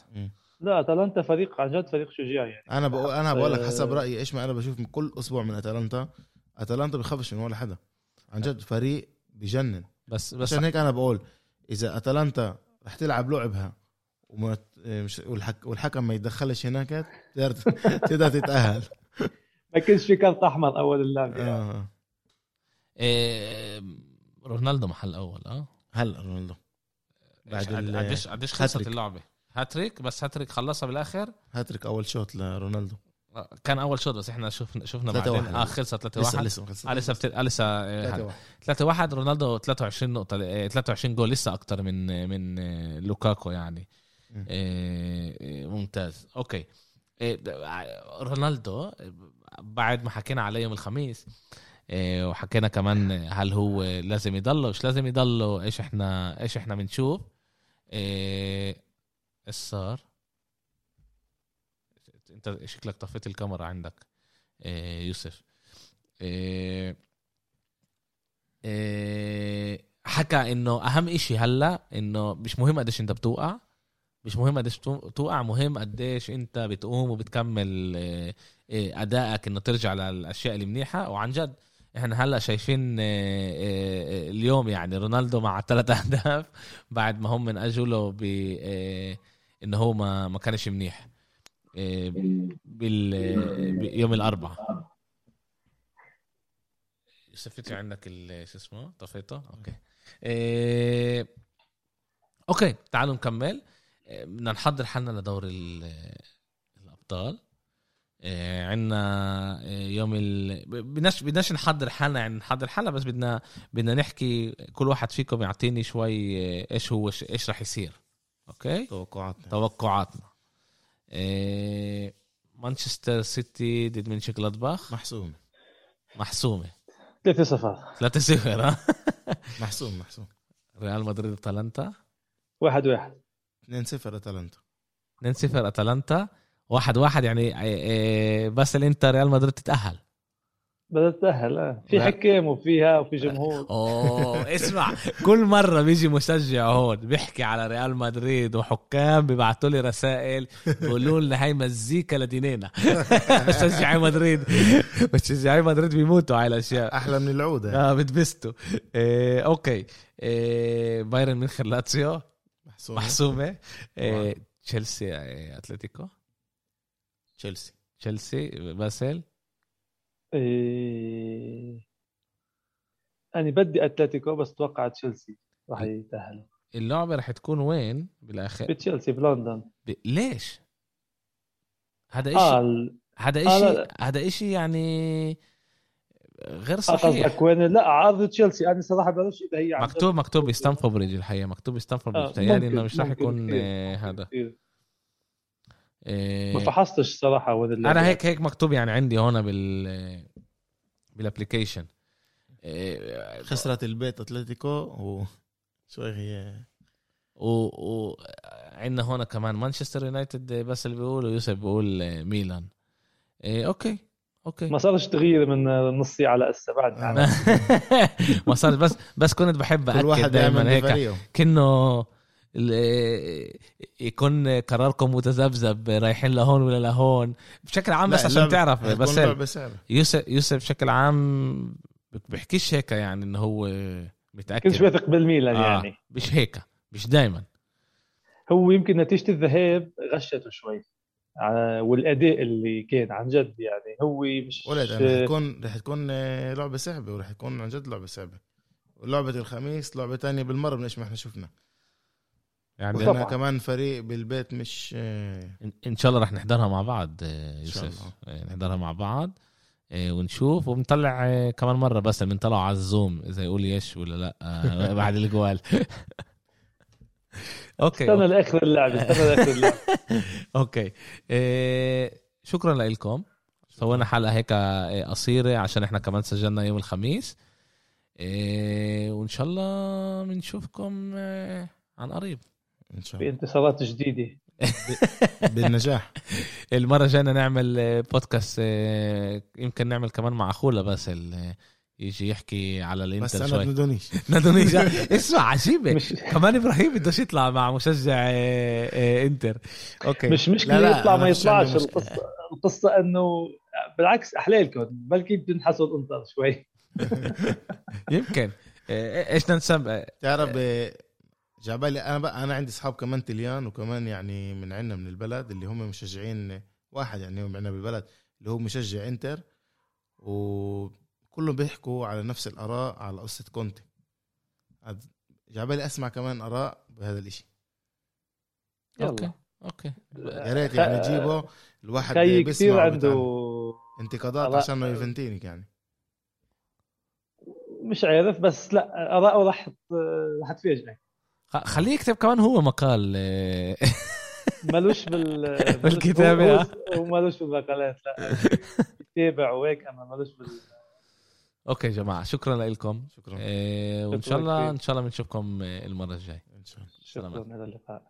[SPEAKER 3] لا أتلانتا فريق عن جد فريق شجاع يعني
[SPEAKER 2] أنا بقول أنا بقول لك حسب
[SPEAKER 3] آه.
[SPEAKER 2] رأيي إيش ما أنا بشوف من كل أسبوع من أتلانتا أتلانتا بخافش من ولا حدا عن جد فريق بجنن
[SPEAKER 1] بس بس
[SPEAKER 2] عشان هيك أنا بقول إذا أتلانتا رح تلعب لعبها وما مش والحك والحكم ما يتدخلش هناك تقدر تقدر تتأهل
[SPEAKER 3] ما كانش في كارت أحمر أول اللعبه يعني.
[SPEAKER 2] آه.
[SPEAKER 1] إيه رونالدو محل أول آه.
[SPEAKER 2] هلا رونالدو. بعد
[SPEAKER 1] قديش قديش خلصت. اللعبة. هاتريك بس هاتريك خلصها بالآخر.
[SPEAKER 2] هاتريك أول شوط لرونالدو.
[SPEAKER 1] آه، كان أول شوط بس إحنا شفنا شفنا بعدين.
[SPEAKER 2] واحد.
[SPEAKER 1] آه خلصت 3
[SPEAKER 2] لسه
[SPEAKER 1] 1
[SPEAKER 2] لسه
[SPEAKER 1] لسه. آه لسه آه،
[SPEAKER 2] ثلاثة واحد.
[SPEAKER 1] 3 1 رونالدو 23 نقطة آه، 23 جول لسه أكتر من من آه، لوكاكو يعني. آه، آه، ممتاز. آه، د- رونالدو آه، بعد ما حكينا عليه يوم الخميس آه، وحكينا كمان هل هو لازم يضله مش لازم يضله إيش إحنا إيش إحنا بنشوف. آه، إيش صار؟ أنت شكلك طفيت الكاميرا عندك آه، يوسف. آه، آه، حكى إنه أهم إشي هلأ إنه مش مهم قديش أنت بتوقع مش مهم قديش توقع مهم قديش أنت بتقوم وبتكمل آه، آه، أدائك إنه ترجع للأشياء المنيحة. وعن جد إحنا هلا شايفين آه، آه، اليوم يعني رونالدو مع ثلاث اهداف بعد ما هم من اجله ب آه، إنه هو ما ما كانش منيح آه، بال آه، بيوم الأربعاء. يوسف عندك شو اسمه؟ طفيته أوكي. أوكي تعالوا نكمل. بدنا نحضر حالنا لدور ال- الأبطال. عندنا إيه، يوم ال بدناش بدناش نحضر حالنا يعني نحضر حالنا بس بدنا بدنا نحكي كل واحد فيكم يعطيني شوي إيه، إيش هو إيش راح يصير. أوكي؟
[SPEAKER 2] توقعاتنا.
[SPEAKER 1] توقعاتنا. إيه مانشستر سيتي ضد مونشنجلادباخ.
[SPEAKER 2] محسوم
[SPEAKER 1] محسومة.
[SPEAKER 3] 3 0
[SPEAKER 1] 3 0 ها؟
[SPEAKER 2] محسوم محسوم.
[SPEAKER 1] ريال مدريد اتلانتا
[SPEAKER 3] 1 1
[SPEAKER 2] 2 0 اتلانتا
[SPEAKER 1] 2 0 اتلانتا 1 1 يعني إيه، بس الانتر ريال مدريد تتأهل.
[SPEAKER 3] بدها تتأهل آه. في. حكام وفيها وفي جمهور.
[SPEAKER 1] أوه اسمع كل مرة بيجي مشجع هون بيحكي على ريال مدريد وحكام بيبعتوا لي رسائل بيقولوا لنا هاي مزيكا لدينينا. مشجعي مدريد مشجعي مدريد بيموتوا على الأشياء.
[SPEAKER 2] أحلى من العودة.
[SPEAKER 1] آه بتبستوا. إيه أوكي. إيه بايرن ميونخ لاتسيو.
[SPEAKER 2] محسوم
[SPEAKER 1] محسومة. إيه تشيلسي إيه أتلتيكو.
[SPEAKER 2] تشيلسي.
[SPEAKER 1] تشيلسي باسل
[SPEAKER 3] إيه... أنا بدي أتلتيكو بس توقع تشيلسي راح يتأهلوا.
[SPEAKER 1] اللعبة رح تكون وين؟ بالآخر.
[SPEAKER 3] بتشيلسي بلندن.
[SPEAKER 1] ب... ليش؟ هذا إشي
[SPEAKER 3] آه ال-
[SPEAKER 1] هذا
[SPEAKER 3] آه،
[SPEAKER 1] إشي
[SPEAKER 3] لا.
[SPEAKER 1] هذا إشي يعني غير
[SPEAKER 3] آه،
[SPEAKER 1] صحيح.
[SPEAKER 3] قصدك وين؟ لا عرض تشيلسي. أنا صراحة بعرفش إذا هي
[SPEAKER 1] مكتوب مكتوب بستامفورد بريدج الحقيقة مكتوب بستامفورد
[SPEAKER 3] آه، ممكن-
[SPEAKER 1] إنه مش راح يكون آه، هذا.
[SPEAKER 3] كتير.
[SPEAKER 1] آه،
[SPEAKER 3] ما فحصتش صراحة اللعبة.
[SPEAKER 1] أنا هيك هيك مكتوب يعني عندي هون بال بال application
[SPEAKER 2] خسرت البيت أتلتيكو و شوي هي؟
[SPEAKER 1] و, و عندنا هون كمان مانشستر يونايتد بس اللي بيقول ويوسف بيقول آه، ميلان. إيه أوكي أوكي.
[SPEAKER 3] ما صارش تغيير من نص ساعة لهسه بعد.
[SPEAKER 1] ما صار بس بس كنت بحب
[SPEAKER 2] كل واحد
[SPEAKER 1] اكد دائما هيك. ال- يكون قراركم متذبذب رايحين لهون ولا لهون. بشكل عام بس عشان تعرف بس. يوسف يوسف بشكل عام بيحكيش هيك يعني إنه هو متأكد.
[SPEAKER 3] واثق بالميلان
[SPEAKER 1] آه
[SPEAKER 3] يعني.
[SPEAKER 1] مش هيك مش دائما
[SPEAKER 3] هو يمكن نتيجة الذهاب غشته شوي. آه، والأداء اللي كان عن جد يعني هو مش
[SPEAKER 2] ولد رح تكون رح تكون آه، لعبة صعبة ورح تكون عن جد لعبة صعبة ولعبة الخميس لعبة تانية بالمرة من إيش ما إحنا شفنا.
[SPEAKER 1] يعني
[SPEAKER 3] طبعاً.
[SPEAKER 2] لأنها كمان فريق بالبيت مش
[SPEAKER 1] إن- إن شاء الله رح نحضرها مع بعض آه،
[SPEAKER 2] شاء
[SPEAKER 1] يوسف.
[SPEAKER 2] الله.
[SPEAKER 1] آه، نحضرها مع بعض آه، ونشوف. وبنطلع كمان مرة بس بنطلع على الزوم إذا يقول يش ولا لأ بعد الجوال. أوكي
[SPEAKER 3] استنى لآخر اللعبة استنى لآخر
[SPEAKER 1] اللعبة. أوكي. شكرا لكم سوينا حلقة هيك قصيرة عشان إحنا كمان سجلنا يوم الخميس. وإن شاء الله بنشوفكم عن قريب.
[SPEAKER 2] إن شاء
[SPEAKER 3] في
[SPEAKER 2] الله.
[SPEAKER 3] انتصارات جديدة.
[SPEAKER 2] بالنجاح.
[SPEAKER 1] المرة الجايه نعمل بودكاست إيه، يمكن نعمل كمان مع أخونا باسل إيه، يجي يحكي على
[SPEAKER 2] بس
[SPEAKER 1] الانتر
[SPEAKER 2] أنا
[SPEAKER 1] شوي.
[SPEAKER 2] بندونيش
[SPEAKER 1] ندونيش. اسمع عجيبة.
[SPEAKER 3] مش
[SPEAKER 1] كمان إبراهيم بدوش يطلع مع مشجع آه، آه، إنتر. أوكي.
[SPEAKER 3] مش مشكلة
[SPEAKER 2] لا، لا،
[SPEAKER 3] يطلع ما يطلعش. القصة القصة إنه بالعكس احلالكم بلكي بتنحسوا الانتر شوي.
[SPEAKER 1] يمكن. آه، إيش آه،
[SPEAKER 2] تعرف آه، جاي عبالي أنا بقى أنا عندي أصحاب كمان تليان وكمان يعني من عندنا من البلد اللي هم مشجعين واحد يعني هم عندنا بالبلد اللي هو مشجع إنتر وكلهم بيحكوا على نفس الآراء على قصة كونتي. جاي عبالي أسمع كمان آراء بهذا الإشي.
[SPEAKER 1] أوكي
[SPEAKER 3] يلا.
[SPEAKER 1] أوكي
[SPEAKER 2] يا ريت يعني جيبه الواحد بيسمع.
[SPEAKER 3] عنده
[SPEAKER 2] انتقادات. عشان يوفنتينك يعني.
[SPEAKER 3] مش عارف بس لا آراءه راح راح تفاجئك
[SPEAKER 1] خليه يكتب كمان هو مقال آه،
[SPEAKER 3] مالوش بال
[SPEAKER 1] بالكتابة،
[SPEAKER 3] مالوش بالمقالات لا. بيتابع وهيك أما مالوش بال
[SPEAKER 1] أوكي يا جماعة شكرا لكم.
[SPEAKER 2] شكرا.
[SPEAKER 1] آه،
[SPEAKER 3] وإن
[SPEAKER 1] شاء الله. إن شاء الله بنشوفكم آه، المرة الجاية.
[SPEAKER 2] إن شاء الله.
[SPEAKER 3] شكرا على اللقاء.